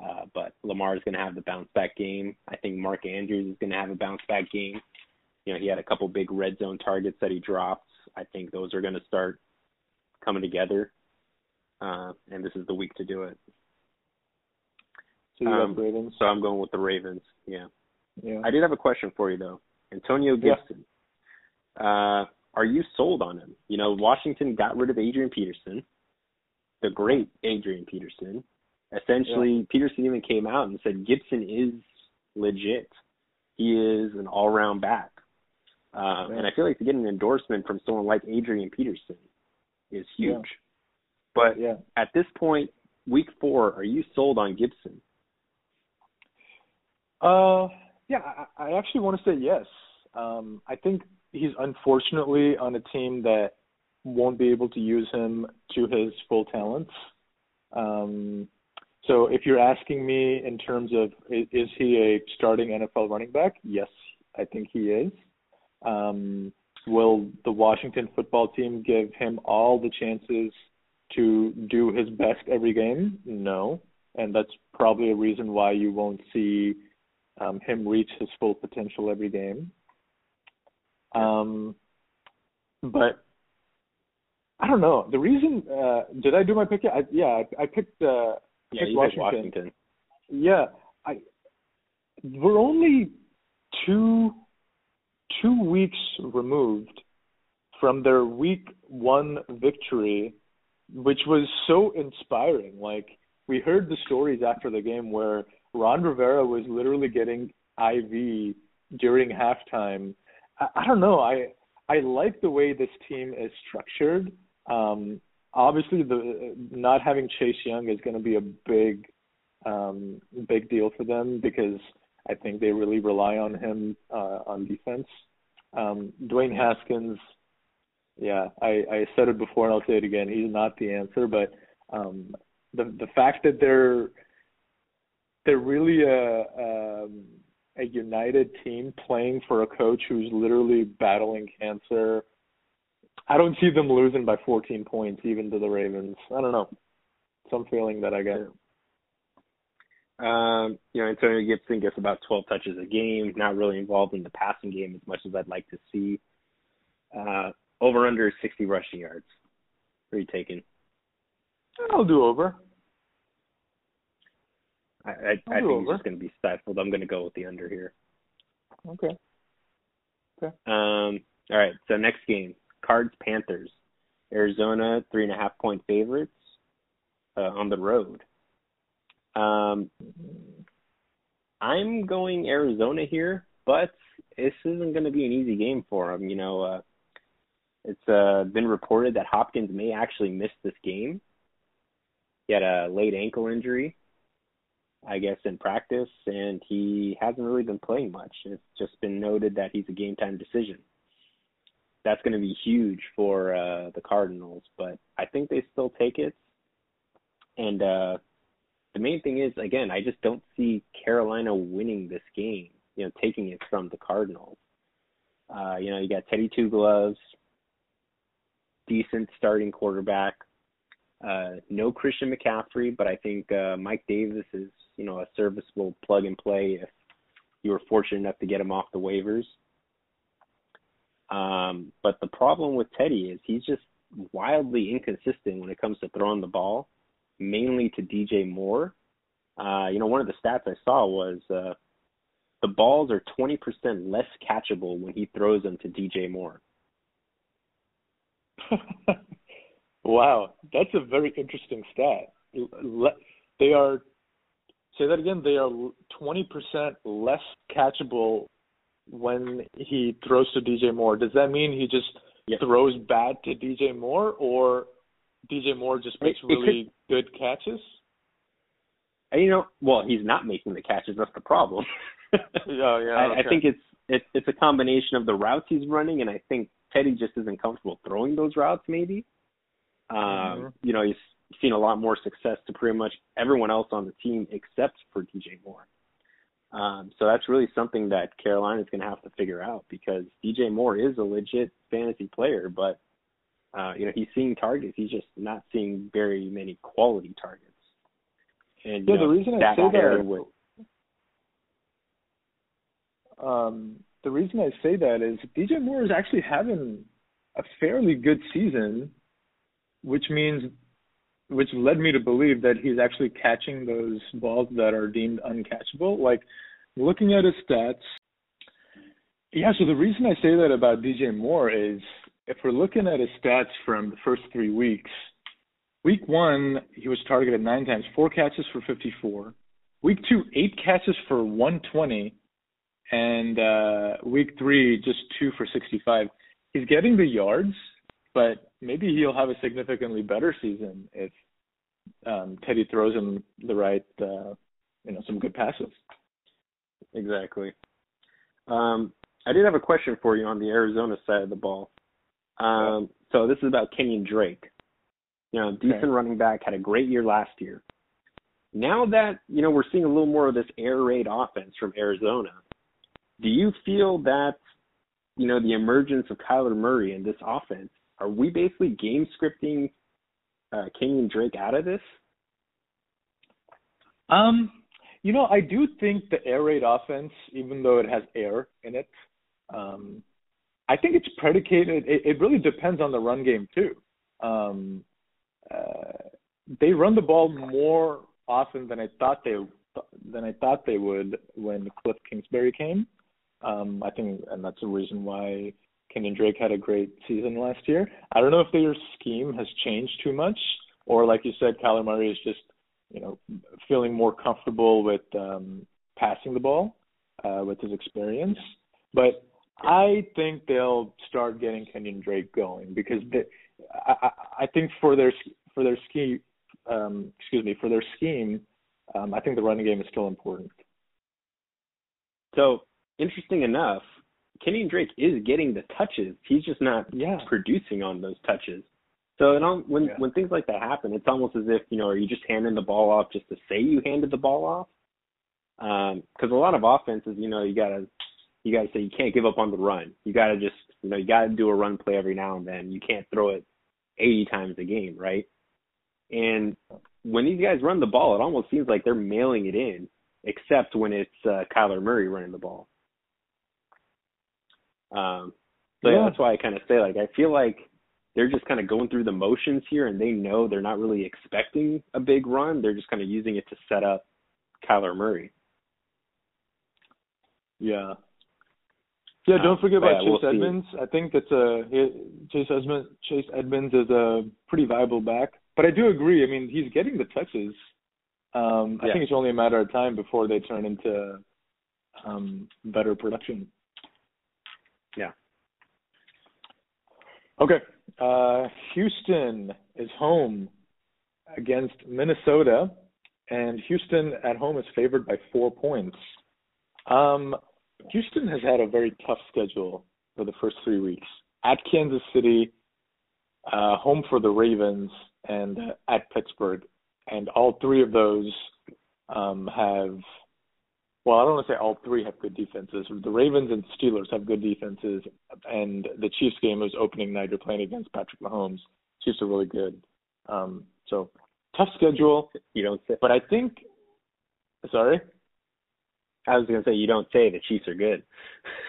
Uh, but Lamar is going to have the bounce back game. I think Mark Andrews is going to have a bounce back game. You know, he had a couple big red zone targets that he dropped. I think those are going to start coming together. Uh, and this is the week to do it. So you um, Ravens. So I'm going with the Ravens. Yeah. Yeah. I did have a question for you though. Antonio Gibson. Yeah. Uh, are you sold on him? You know, Washington got rid of Adrian Peterson. the great Adrian Peterson. Essentially, yeah. Peterson even came out and said Gibson is legit. He is an all-round back. Um, and I feel like to get an endorsement from someone like Adrian Peterson is huge. But yeah. at this point, week four, are you sold on Gibson? Uh, yeah, I, I actually want to say yes. Um, I think he's unfortunately on a team that won't be able to use him to his full talents. Um, so if you're asking me in terms of is, he a starting NFL running back? Yes, I think he is. Um, will the Washington football team give him all the chances to do his best every game? No. And that's probably a reason why you won't see um, him reach his full potential every game. Um, but I don't know. The reason uh, did I do my pick? I, yeah, I, I picked. Uh, yeah, picked Washington. Washington. Yeah, I. We're only two two weeks removed from their week one victory, which was so inspiring. Like we heard the stories after the game where Ron Rivera was literally getting IV during halftime. I, I don't know. I I like the way this team is structured. Um, obviously, the not having Chase Young is going to be a big um, big deal for them because I think they really rely on him uh, on defense. Um, Dwayne Haskins, yeah, I, I said it before and I'll say it again. He's not the answer, but um, the the fact that they're they're really a, um, a united team playing for a coach who's literally battling cancer. I don't see them losing by 14 points even to the Ravens. I don't know. Some feeling that I get. Um, you know, Antonio Gibson gets about 12 touches a game, not really involved in the passing game as much as I'd like to see. Uh, over under 60 rushing yards. Are you taking? I'll do over. I, I, I think it's just going to be stifled. I'm going to go with the under here. Okay. Okay. Um. All right. So next game, Cards Panthers. Arizona three and a half point favorites uh, on the road. Um, I'm going Arizona here, but this isn't going to be an easy game for them. You know, uh, it's uh, been reported that Hopkins may actually miss this game. He had a late ankle injury, I guess, in practice, and he hasn't really been playing much. It's just been noted that he's a game time decision. That's going to be huge for uh, the Cardinals, but I think they still take it. And uh, the main thing is, again, I just don't see Carolina winning this game. You know, taking it from the Cardinals. Uh, you know, you got Teddy Two Gloves, decent starting quarterback. Uh, no Christian McCaffrey, but I think uh, Mike Davis is, you know, a serviceable plug and play if you were fortunate enough to get him off the waivers. Um, but the problem with Teddy is he's just wildly inconsistent when it comes to throwing the ball, mainly to DJ Moore. Uh, you know, one of the stats I saw was uh, the balls are 20% less catchable when he throws them to DJ Moore. [LAUGHS] Wow, that's a very interesting stat. They are say that again. They are twenty percent less catchable when he throws to DJ Moore. Does that mean he just throws bad to DJ Moore, or DJ Moore just makes really good catches? And you know, well, he's not making the catches. That's the problem. [LAUGHS] yeah, yeah. I, okay. I think it's it's it's a combination of the routes he's running, and I think Teddy just isn't comfortable throwing those routes. Maybe um, mm-hmm. You know, he's seen a lot more success to pretty much everyone else on the team except for DJ Moore. Um, so that's really something that Carolina is going to have to figure out because DJ Moore is a legit fantasy player, but uh, you know he's seeing targets. He's just not seeing very many quality targets. And yeah, know, the reason I say that. Um, the reason I say that is DJ Moore is actually having a fairly good season which means which led me to believe that he's actually catching those balls that are deemed uncatchable. Like looking at his stats, yeah. So the reason I say that about DJ Moore is if we're looking at his stats from the first three weeks, week one he was targeted nine times, four catches for 54. Week two, eight catches for 120, and uh, week three, just two for 65. He's getting the yards, but maybe he'll have a significantly better season if um, Teddy throws him the right, uh, you know, some good passes. Exactly. Um, I did have a question for you on the Arizona side of the ball. Um, so this is about Kenyon Drake. You know, decent okay. running back, had a great year last year. Now that, you know, we're seeing a little more of this air raid offense from Arizona, do you feel that, you know, the emergence of Kyler Murray in this offense, are we basically game scripting uh, and Drake out of this? Um, you know, I do think the air raid offense, even though it has air in it, um, I think it's predicated. It, it really depends on the run game too. Um, uh, they run the ball more often than I thought they than I thought they would when Cliff Kingsbury came. Um, I think, and that's the reason why Kenyon Drake had a great season last year. I don't know if their scheme has changed too much, or like you said, Kyler Murray is just, you know, feeling more comfortable with um, passing the ball uh, with his experience. But I think they'll start getting Kenyon Drake going because they, I, I think for their for their scheme, um, excuse me, for their scheme, um, I think the running game is still important. So interesting enough, Kenyon Drake is getting the touches. He's just not yeah. producing on those touches. So it, when yeah. when things like that happen, it's almost as if you know, are you just handing the ball off just to say you handed the ball off? Because um, a lot of offenses, you know, you gotta you gotta say you can't give up on the run. You gotta just you know you gotta do a run play every now and then. You can't throw it 80 times a game, right? And when these guys run the ball, it almost seems like they're mailing it in, except when it's uh, Kyler Murray running the ball. Um, so yeah. yeah, that's why I kind of say like I feel like they're just kind of going through the motions here, and they know they're not really expecting a big run. They're just kind of using it to set up Kyler Murray. Yeah. Yeah, don't forget about yeah, Chase we'll Edmonds. See. I think that's a Chase Edmonds. Chase Edmonds is a pretty viable back, but I do agree. I mean, he's getting the touches. Um, I think it's only a matter of time before they turn into um, better production. Yeah. Okay. Uh, Houston is home against Minnesota, and Houston at home is favored by four points. Um, Houston has had a very tough schedule for the first three weeks at Kansas City, uh, home for the Ravens, and uh, at Pittsburgh. And all three of those um, have well, I don't want to say all three have good defenses. The Ravens and Steelers have good defenses, and the Chiefs game is opening night. You're playing against Patrick Mahomes. Chiefs are really good. Um, so tough schedule. You don't say, but I think. Sorry. I was going to say you don't say the Chiefs are good.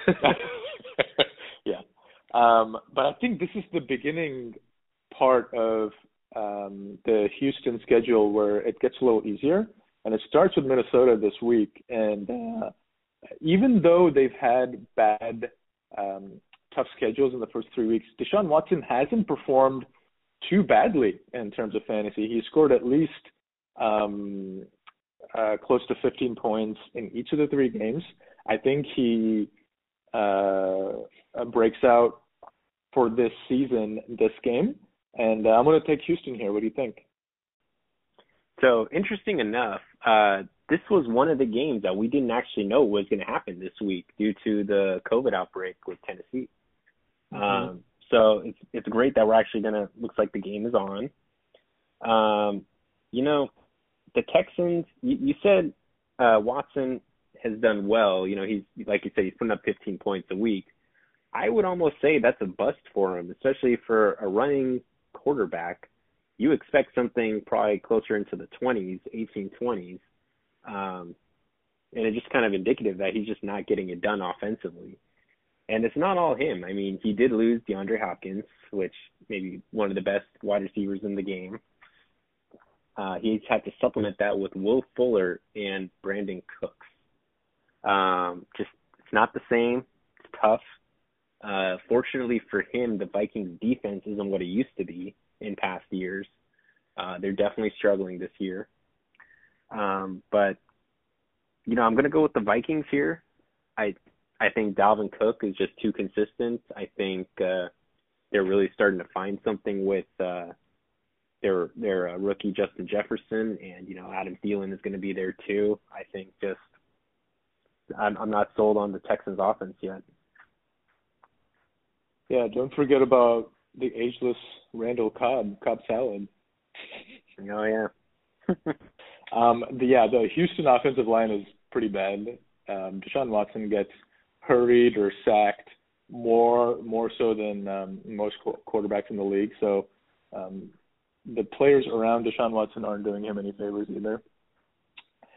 [LAUGHS] yeah, um, but I think this is the beginning part of um, the Houston schedule where it gets a little easier and it starts with Minnesota this week. And uh, even though they've had bad, um, tough schedules in the first three weeks, Deshaun Watson hasn't performed too badly in terms of fantasy. He scored at least um, uh, close to 15 points in each of the three games. I think he uh, breaks out for this season, this game. And uh, I'm going to take Houston here. What do you think? So interesting enough, uh, this was one of the games that we didn't actually know was going to happen this week due to the COVID outbreak with Tennessee. Mm-hmm. Um, so it's it's great that we're actually gonna looks like the game is on. Um, you know, the Texans. You, you said uh, Watson has done well. You know, he's like you said, he's putting up 15 points a week. I would almost say that's a bust for him, especially for a running quarterback you expect something probably closer into the 20s, 18, 20s. Um, and it's just kind of indicative that he's just not getting it done offensively. And it's not all him. I mean, he did lose DeAndre Hopkins, which maybe one of the best wide receivers in the game. Uh, he's had to supplement that with Will Fuller and Brandin Cooks. Um, just it's not the same. It's tough. Uh, fortunately for him, the Vikings defense isn't what it used to be in past years. Uh, they're definitely struggling this year. Um, but you know, I'm going to go with the Vikings here. I I think Dalvin Cook is just too consistent. I think uh, they're really starting to find something with uh, their their uh, rookie Justin Jefferson, and you know Adam Thielen is going to be there too. I think just I'm I'm not sold on the Texans offense yet. Yeah, don't forget about the ageless Randall Cobb, Cobb salad. Oh yeah. [LAUGHS] um, the, yeah, the Houston offensive line is pretty bad. Um, Deshaun Watson gets hurried or sacked more more so than um, most quarterbacks in the league. So um, the players around Deshaun Watson aren't doing him any favors either.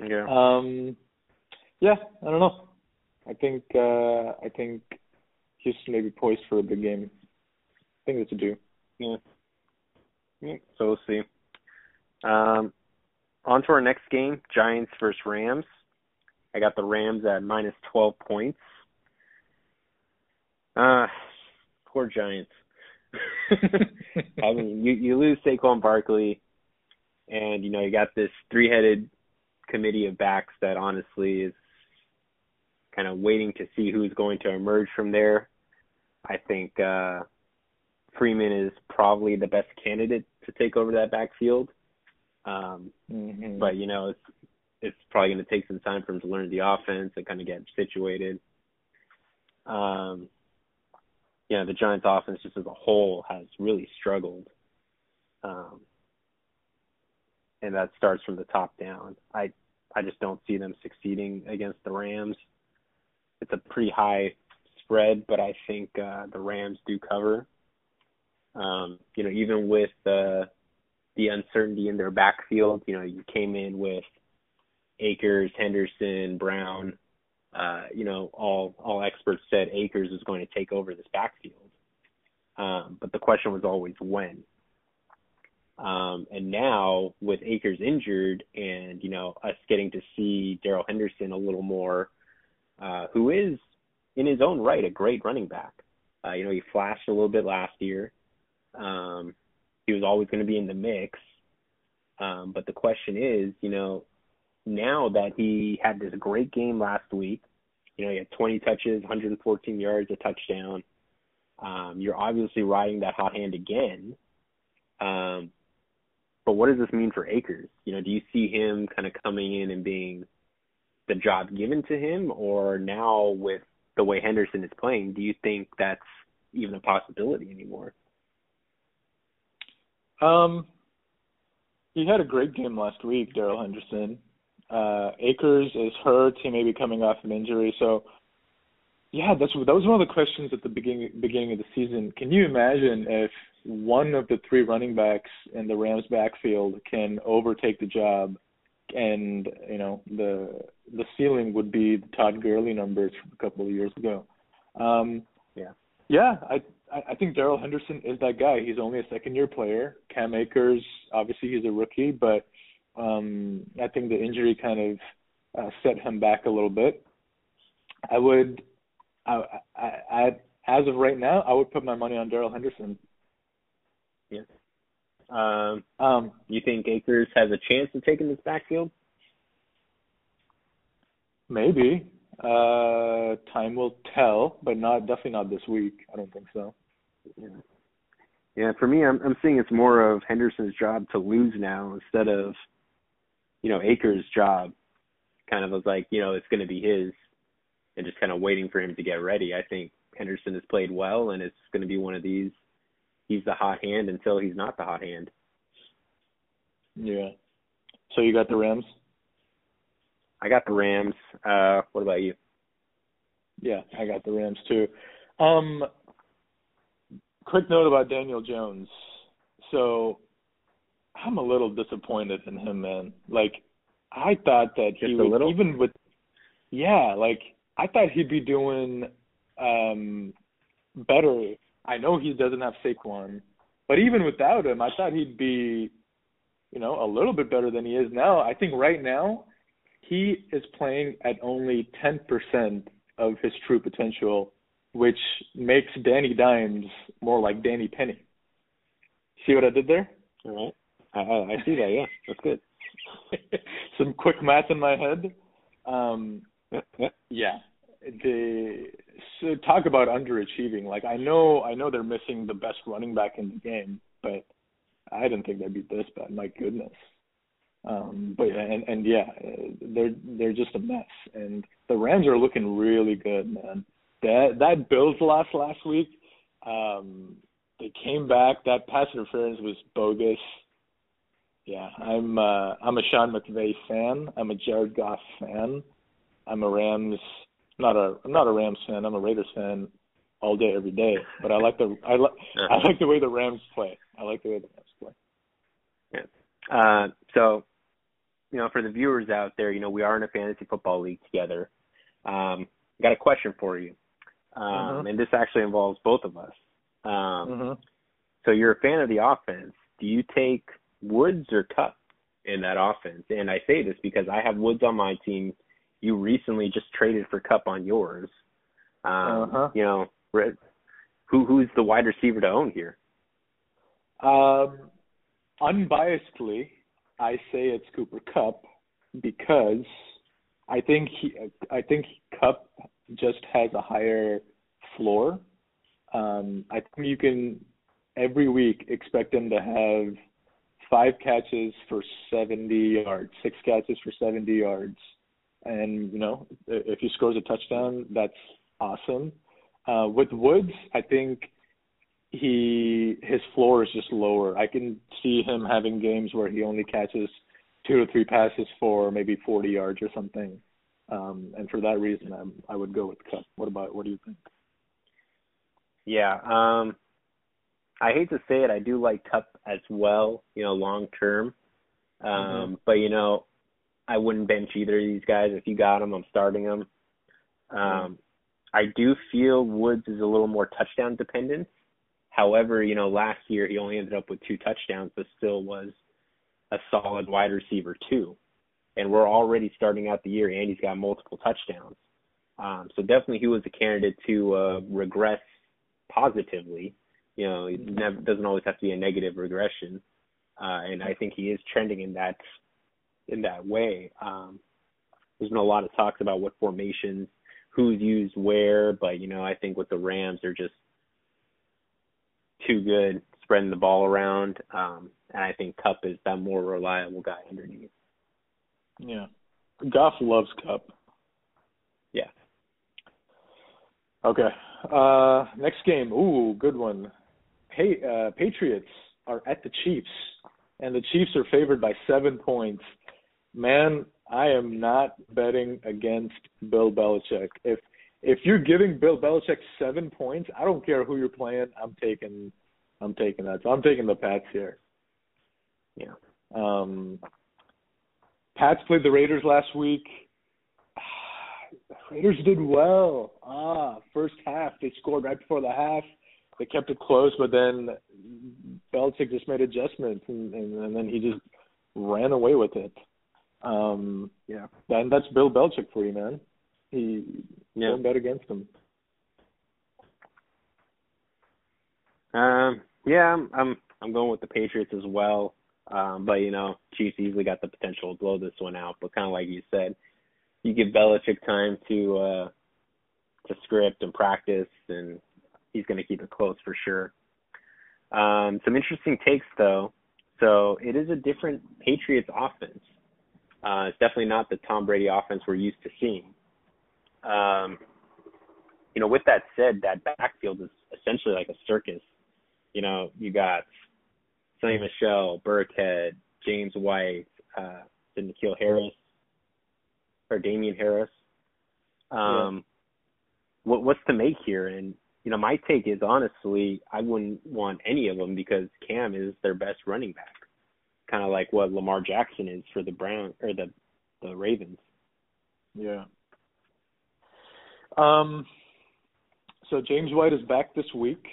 Yeah. Um, yeah, I don't know. I think uh, I think Houston may be poised for a big game. I think it's a do. Yeah. So we'll see. Um, on to our next game, Giants versus Rams. I got the Rams at minus 12 points. Uh, poor Giants. [LAUGHS] I mean, you you lose Saquon Barkley, and you know you got this three-headed committee of backs that honestly is kind of waiting to see who's going to emerge from there. I think uh Freeman is probably the best candidate to take over that backfield. Um, mm-hmm. But you know, it's it's probably going to take some time for him to learn the offense and kind of get situated. Um, you know, the Giants' offense just as a whole has really struggled, um, and that starts from the top down. I I just don't see them succeeding against the Rams. It's a pretty high spread, but I think uh, the Rams do cover. Um, you know, even with uh, the uncertainty in their backfield, you know, you came in with Akers, Henderson, Brown. Uh, you know, all all experts said Akers was going to take over this backfield. Um, but the question was always when. Um, and now with Akers injured, and you know us getting to see Darrell Henderson a little more, uh, who is in his own right a great running back. Uh, you know, he flashed a little bit last year. Um, he was always going to be in the mix. Um, but the question is, you know, now that he had this great game last week, you know, he had 20 touches, 114 yards, a touchdown. Um, you're obviously riding that hot hand again. Um, but what does this mean for Akers? You know, do you see him kind of coming in and being the job given to him, or now with the way Henderson is playing, do you think that's even a possibility anymore? Um, he had a great game last week, Darrell Henderson. Uh, Akers is hurt. He may be coming off an injury. So, yeah, that's that was one of the questions at the beginning beginning of the season. Can you imagine if one of the three running backs in the Rams backfield can overtake the job, and you know the the ceiling would be the Todd Gurley numbers from a couple of years ago. Um, yeah, yeah, I I think Darrell Henderson is that guy. He's only a second year player. Cam Akers, obviously, he's a rookie, but um, I think the injury kind of uh, set him back a little bit. I would, I, I, I, as of right now, I would put my money on Darrell Henderson. Yeah. Um, um, you think Akers has a chance of taking this backfield? Maybe. Uh, time will tell, but not definitely not this week. I don't think so. Yeah. Yeah, for me, I'm I'm seeing it's more of Henderson's job to lose now instead of, you know, Akers' job. Kind of was like, you know, it's going to be his, and just kind of waiting for him to get ready. I think Henderson has played well, and it's going to be one of these. He's the hot hand until he's not the hot hand. Yeah. So you got the Rams. I got the Rams. Uh, what about you? Yeah, I got the Rams too. Um, quick note about Daniel Jones. So I'm a little disappointed in him, man. Like I thought that Just he would little? even with yeah, like I thought he'd be doing um better. I know he doesn't have Saquon, but even without him, I thought he'd be you know, a little bit better than he is now. I think right now he is playing at only 10% of his true potential which makes Danny Dimes more like Danny Penny. See what I did there? All right. I, I see that. Yeah, that's good. [LAUGHS] Some quick math in my head. Um, yeah, the so talk about underachieving. Like I know, I know they're missing the best running back in the game, but I didn't think they'd be this bad. My goodness. Um, but and and yeah, they're they're just a mess. And the Rams are looking really good, man. That that Bills loss last week, um, they came back. That pass interference was bogus. Yeah, I'm uh, I'm a Sean McVay fan. I'm a Jared Goff fan. I'm a Rams not a I'm not a Rams fan. I'm a Raiders fan all day every day. But I like the I like I like the way the Rams play. I like the way the Rams play. Yeah. Uh, so, you know, for the viewers out there, you know, we are in a fantasy football league together. Um, got a question for you, um, mm-hmm. and this actually involves both of us. Um, mm-hmm. So you're a fan of the offense. Do you take Woods or Kupp in that offense? And I say this because I have Woods on my team you recently just traded for Kupp on yours. Um, uh-huh. You know, who who's the wide receiver to own here? Um, unbiasedly, I say it's Cooper Kupp because I think he, I think Kupp just has a higher floor. Um, I think you can every week expect him to have five catches for 70 yards, six catches for 70 yards, and you know if he scores a touchdown, that's awesome. Uh, with Woods, I think he his floor is just lower. I can see him having games where he only catches two or three passes for maybe 40 yards or something. Um, and for that reason, I'm, I would go with Kupp. What about what do you think? Yeah, um, I hate to say it, I do like Kupp as well. You know, long term. Um, mm-hmm. But you know, I wouldn't bench either of these guys. If you got them, I'm starting them. Um, I do feel Woods is a little more touchdown dependent. However, you know, last year he only ended up with two touchdowns, but still was a solid wide receiver too. And we're already starting out the year, and he's got multiple touchdowns. Um, so definitely, he was a candidate to uh, regress positively. You know, it never, doesn't always have to be a negative regression. Uh, and I think he is trending in that in that way. Um, there's been a lot of talks about what formations, who's used where, but you know, I think with the Rams, they're just too good spreading the ball around. Um, and I think Kupp is that more reliable guy underneath. Yeah, Goff loves Kupp. Yeah. Okay. Uh, next game. Ooh, good one. Hey, uh, Patriots are at the Chiefs, and the Chiefs are favored by seven points man, I am not betting against Bill Belichick. If if you're giving Bill Belichick seven points, I don't care who you're playing. I'm taking I'm taking that. So I'm taking the Pats here. Yeah. Um Pats played the Raiders last week. [SIGHS] Raiders did well. Ah, first half they scored right before the half. They kept it close, but then Belichick just made adjustments, and, and, and then he just ran away with it. Um, yeah, and that's Bill Belichick for you, man. He yeah. don't bet against him. Um, yeah, I'm I'm I'm going with the Patriots as well. Um, but you know, Chiefs easily got the potential to blow this one out. But kind of like you said, you give Belichick time to uh to script and practice, and he's going to keep it close for sure. Um, some interesting takes though. So it is a different Patriots offense. Uh, it's definitely not the Tom Brady offense we're used to seeing. Um, you know, with that said, that backfield is essentially like a circus. You know, you got Sony Michel, Burkhead, James White, uh, N'Keal Harris or Damien Harris. Um, yeah. what what's to make here? And you know, my take is honestly, I wouldn't want any of them because Cam is their best running back kind of like what Lamar Jackson is for the Brown or the the Ravens. Yeah. Um. So James White is back this week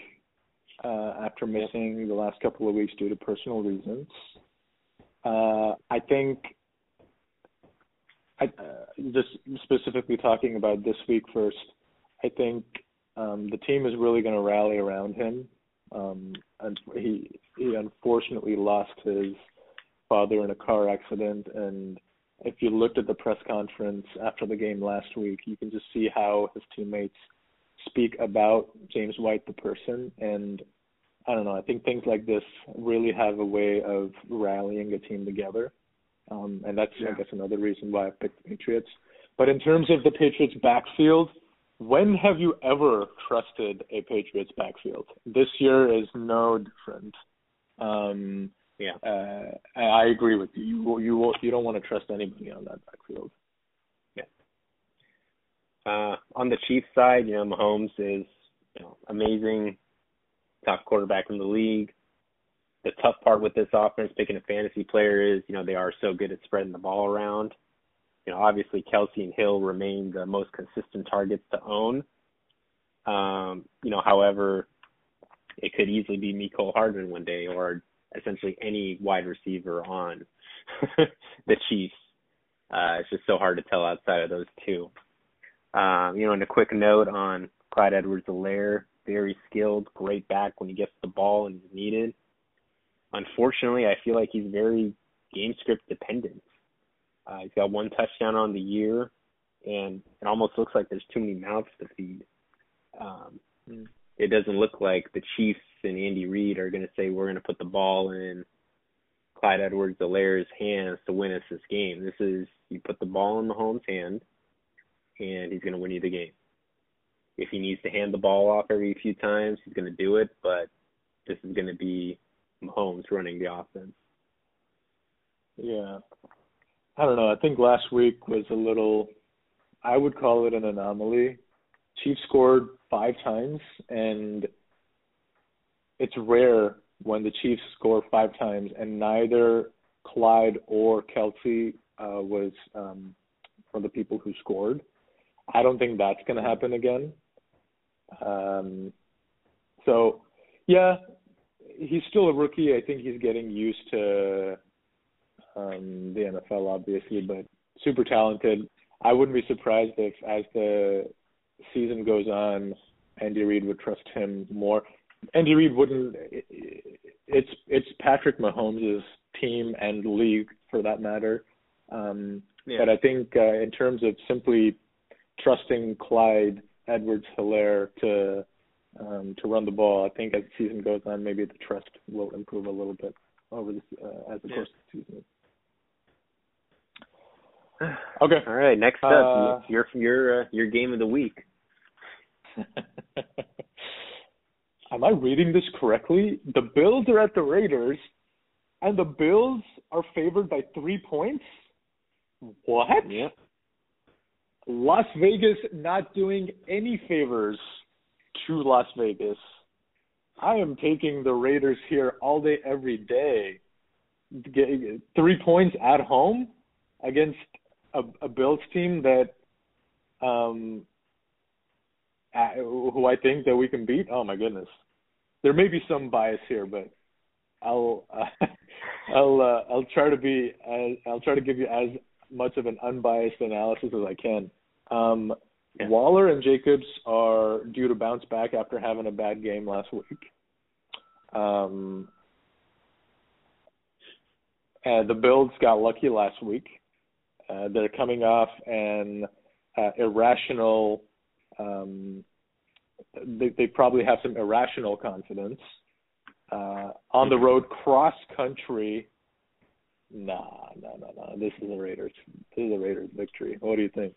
uh, after missing the last couple of weeks due to personal reasons. Uh, I think, I, uh, just specifically talking about this week first, I think um, the team is really going to rally around him. Um, and he he unfortunately lost his father in a car accident and if you looked at the press conference after the game last week, you can just see how his teammates speak about James White the person and I don't know, I think things like this really have a way of rallying a team together. Um, and that's yeah. I guess another reason why I picked the Patriots. But in terms of the Patriots backfield, when have you ever trusted a Patriots backfield? This year is no different. Um, yeah, uh, I agree with you. You you you don't want to trust anybody on that backfield. Uh, on the Chiefs side, you know, Mahomes is you know amazing, top quarterback in the league. The tough part with this offense, picking a fantasy player, is you know they are so good at spreading the ball around. You know, obviously Kelce and Hill remain the most consistent targets to own. Um, you know, however, it could easily be Mecole Hardman one day, or essentially any wide receiver on [LAUGHS] the Chiefs. Uh, it's just so hard to tell outside of those two. Um, you know, and a quick note on Clyde Edwards-Helaire, very skilled, great back when he gets the ball and is needed. Unfortunately, I feel like he's very game script dependent. Uh, he's got one touchdown on the year, and it almost looks like there's too many mouths to feed. Um, mm. It doesn't look like the Chiefs and Andy Reid are going to say we're going to put the ball in Clyde Edwards-Helaire's hands to win us this game. This is you put the ball in Mahomes' hand, and he's going to win you the game. If he needs to hand the ball off every few times, he's going to do it, but this is going to be Mahomes running the offense. Yeah. I don't know. I think last week was a little, I would call it an anomaly. Chiefs scored five times, and it's rare when the Chiefs score five times, and neither Clyde or Kelce uh, was um, from the people who scored. I don't think that's going to happen again. Um, so, yeah, he's still a rookie. I think he's getting used to um, the NFL, obviously, but super talented. I wouldn't be surprised if, as the season goes on, Andy Reid would trust him more. Andy Reid wouldn't. It's it's Patrick Mahomes' team and league for that matter. Um, yeah. But I think uh, in terms of simply trusting Clyde Edwards-Helaire to um, to run the ball, I think as the season goes on, maybe the trust will improve a little bit over the uh, as the yeah. course of the season. [SIGHS] Okay. All right. Next up, uh, your your uh, your game of the week. [LAUGHS] Am I reading this correctly? The Bills are at the Raiders, and the Bills are favored by three points. What? Yeah. Las Vegas not doing any favors to Las Vegas. I am taking the Raiders here all day, every day. Three points at home against a, a Bills team that um who I think that we can beat. Oh my goodness, there may be some bias here, but I'll uh, [LAUGHS] I'll uh, I'll try to be uh, I'll try to give you as much of an unbiased analysis as I can. Um, yeah. Waller and Jacobs are due to bounce back after having a bad game last week. Um, and the Bills got lucky last week. Uh, they're coming off an uh, irrational. Um, they, they probably have some irrational confidence. Uh, on the road, cross country. Nah, no, no, no. This is the Raiders. This is the Raiders' victory. What do you think?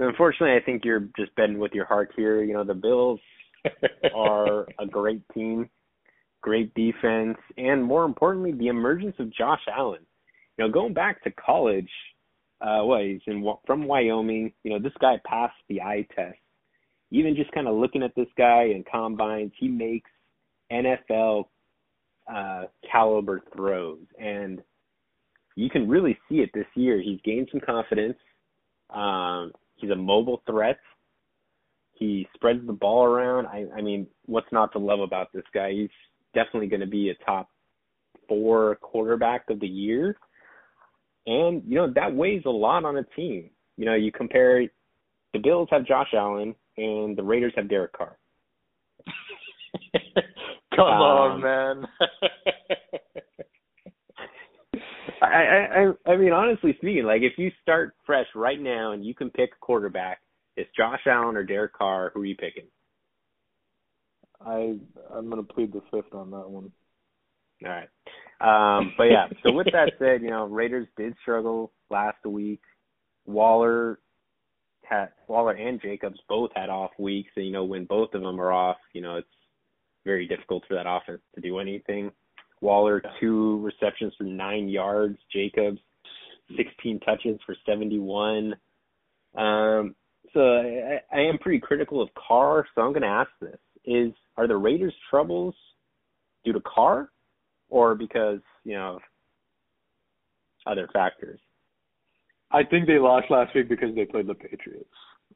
Unfortunately, I think you're just betting with your heart here. You know, the Bills [LAUGHS] are a great team, great defense, and more importantly, the emergence of Josh Allen you know, going back to college, uh, what he's in from Wyoming. You know, this guy passed the eye test. Even just kind of looking at this guy in combines, he makes NFL uh, caliber throws, and you can really see it this year. He's gained some confidence. Um, he's a mobile threat. He spreads the ball around. I, I mean, what's not to love about this guy? He's definitely going to be a top four quarterback of the year. And, you know, that weighs a lot on a team. You know, you compare the Bills have Josh Allen and the Raiders have Derek Carr. [LAUGHS] Come um, on, man. [LAUGHS] I, I I mean honestly speaking, like if you start fresh right now and you can pick a quarterback, it's Josh Allen or Derek Carr. Who are you picking? I I'm gonna plead the fifth on that one. All right. Um, but yeah, so with that [LAUGHS] said, you know, Raiders did struggle last week. Waller had Waller and Jacobs both had off weeks, and you know when both of them are off, you know it's very difficult for that offense to do anything. Waller two receptions for nine yards. Jacobs sixteen touches for seventy one. Um, so I, I am pretty critical of Carr, so I'm going to ask this: Is are the Raiders' troubles due to Carr, or because you know other factors? I think they lost last week because they played the Patriots.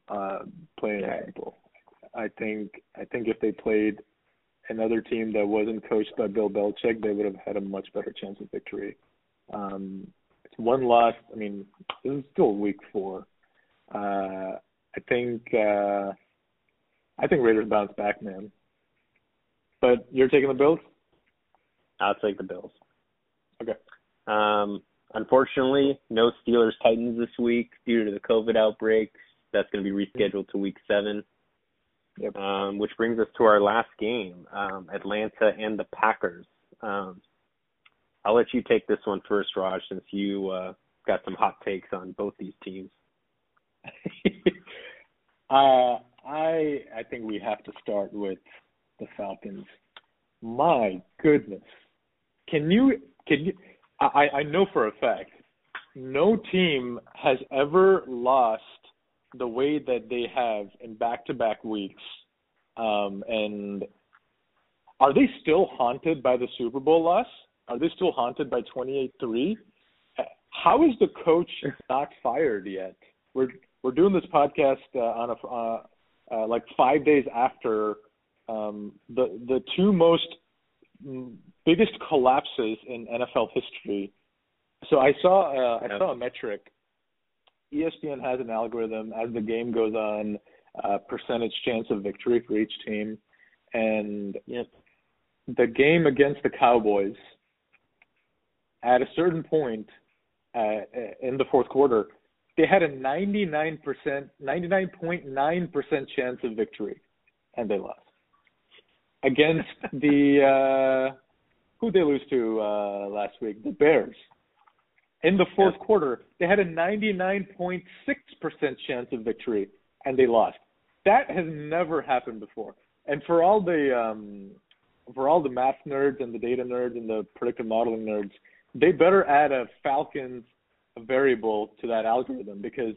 Uh, playing Right. example. I think I think if they played another team that wasn't coached by Bill Belichick, they would have had a much better chance of victory. Um, it's one loss. I mean, this is still week four. Uh, I think uh, I think Raiders bounce back, man. But you're taking the Bills? I'll take the Bills. Okay. Um, unfortunately, no Steelers Titans this week due to the COVID outbreak. That's going to be rescheduled to week seven. Yep. Um, which brings us to our last game, um, Atlanta and the Packers. Um, I'll let you take this one first, Raj, since you uh, got some hot takes on both these teams. [LAUGHS] uh, I I think we have to start with the Falcons. My goodness, can you can you? I I know for a fact, no team has ever lost the way that they have in back-to-back weeks. Um, and are they still haunted by the Super Bowl loss? Are they still haunted by 28-3? How is the coach not fired yet? We're we're doing this podcast uh, on a uh, uh, like five days after um, the the two most mm, biggest collapses in NFL history. So I saw uh, I saw a metric. ESPN has an algorithm as the game goes on, uh, percentage chance of victory for each team, and Yep. the game against the Cowboys at a certain point uh, in the fourth quarter, they had a 99%, 99.9% chance of victory, and they lost against [LAUGHS] the uh, who they lose to uh, last week, the Bears. In the fourth quarter, they had a 99.6% chance of victory, and they lost. That has never happened before. And for all the um, for all the math nerds and the data nerds and the predictive modeling nerds, they better add a Falcons variable to that algorithm because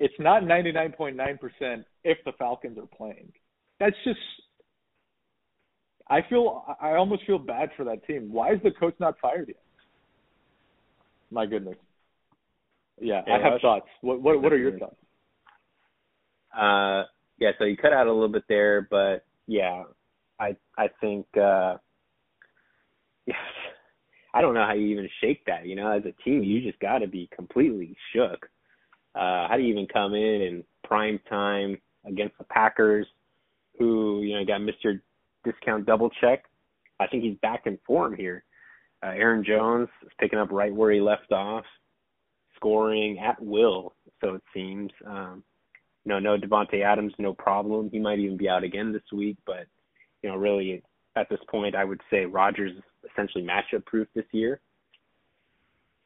it's not 99.9% if the Falcons are playing. That's just I feel I almost feel bad for that team. Why is the coach not fired yet? My goodness. Yeah, I have Raj? thoughts. What what what are your thoughts? Uh, yeah, so you cut out a little bit there, but yeah, I I think uh, [LAUGHS] yes, I don't know how you even shake that. You know, as a team, you just got to be completely shook. Uh, how do you even come in in prime time against the Packers, who you know got Mister Discount double check? I think he's back in form here. Uh, Aaron Jones is picking up right where he left off, scoring at will, so it seems. Um, no, no Davante Adams, no problem. He might even be out again this week, but you know, really at this point, I would say Rodgers is essentially matchup proof this year.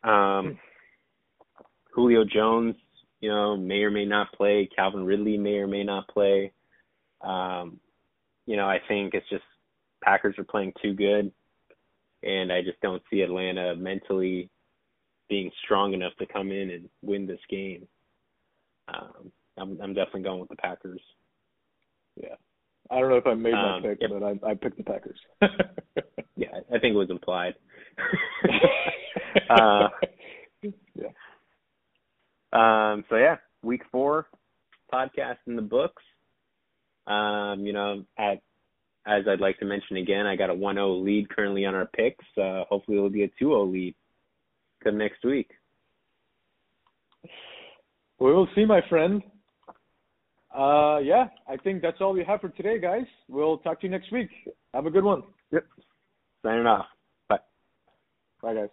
Um, Julio Jones, you know, may or may not play. Calvin Ridley may or may not play. Um, you know, I think it's just Packers are playing too good, and I just don't see Atlanta mentally being strong enough to come in and win this game. Um, I'm I'm definitely going with the Packers. Yeah. I don't know if I made my Um, pick, yep. but I I picked the Packers. [LAUGHS] Yeah, I think it was implied. [LAUGHS] uh, yeah. um, so yeah, week four podcast in the books. Um, you know, at as I'd like to mention again, I got a 1-0 lead currently on our picks. Uh, hopefully, it'll be a 2-0 lead come next week. We will see, my friend. Uh, yeah, I think that's all we have for today, guys. We'll talk to you next week. Have a good one. Yep. Signing off. Bye. Bye, guys.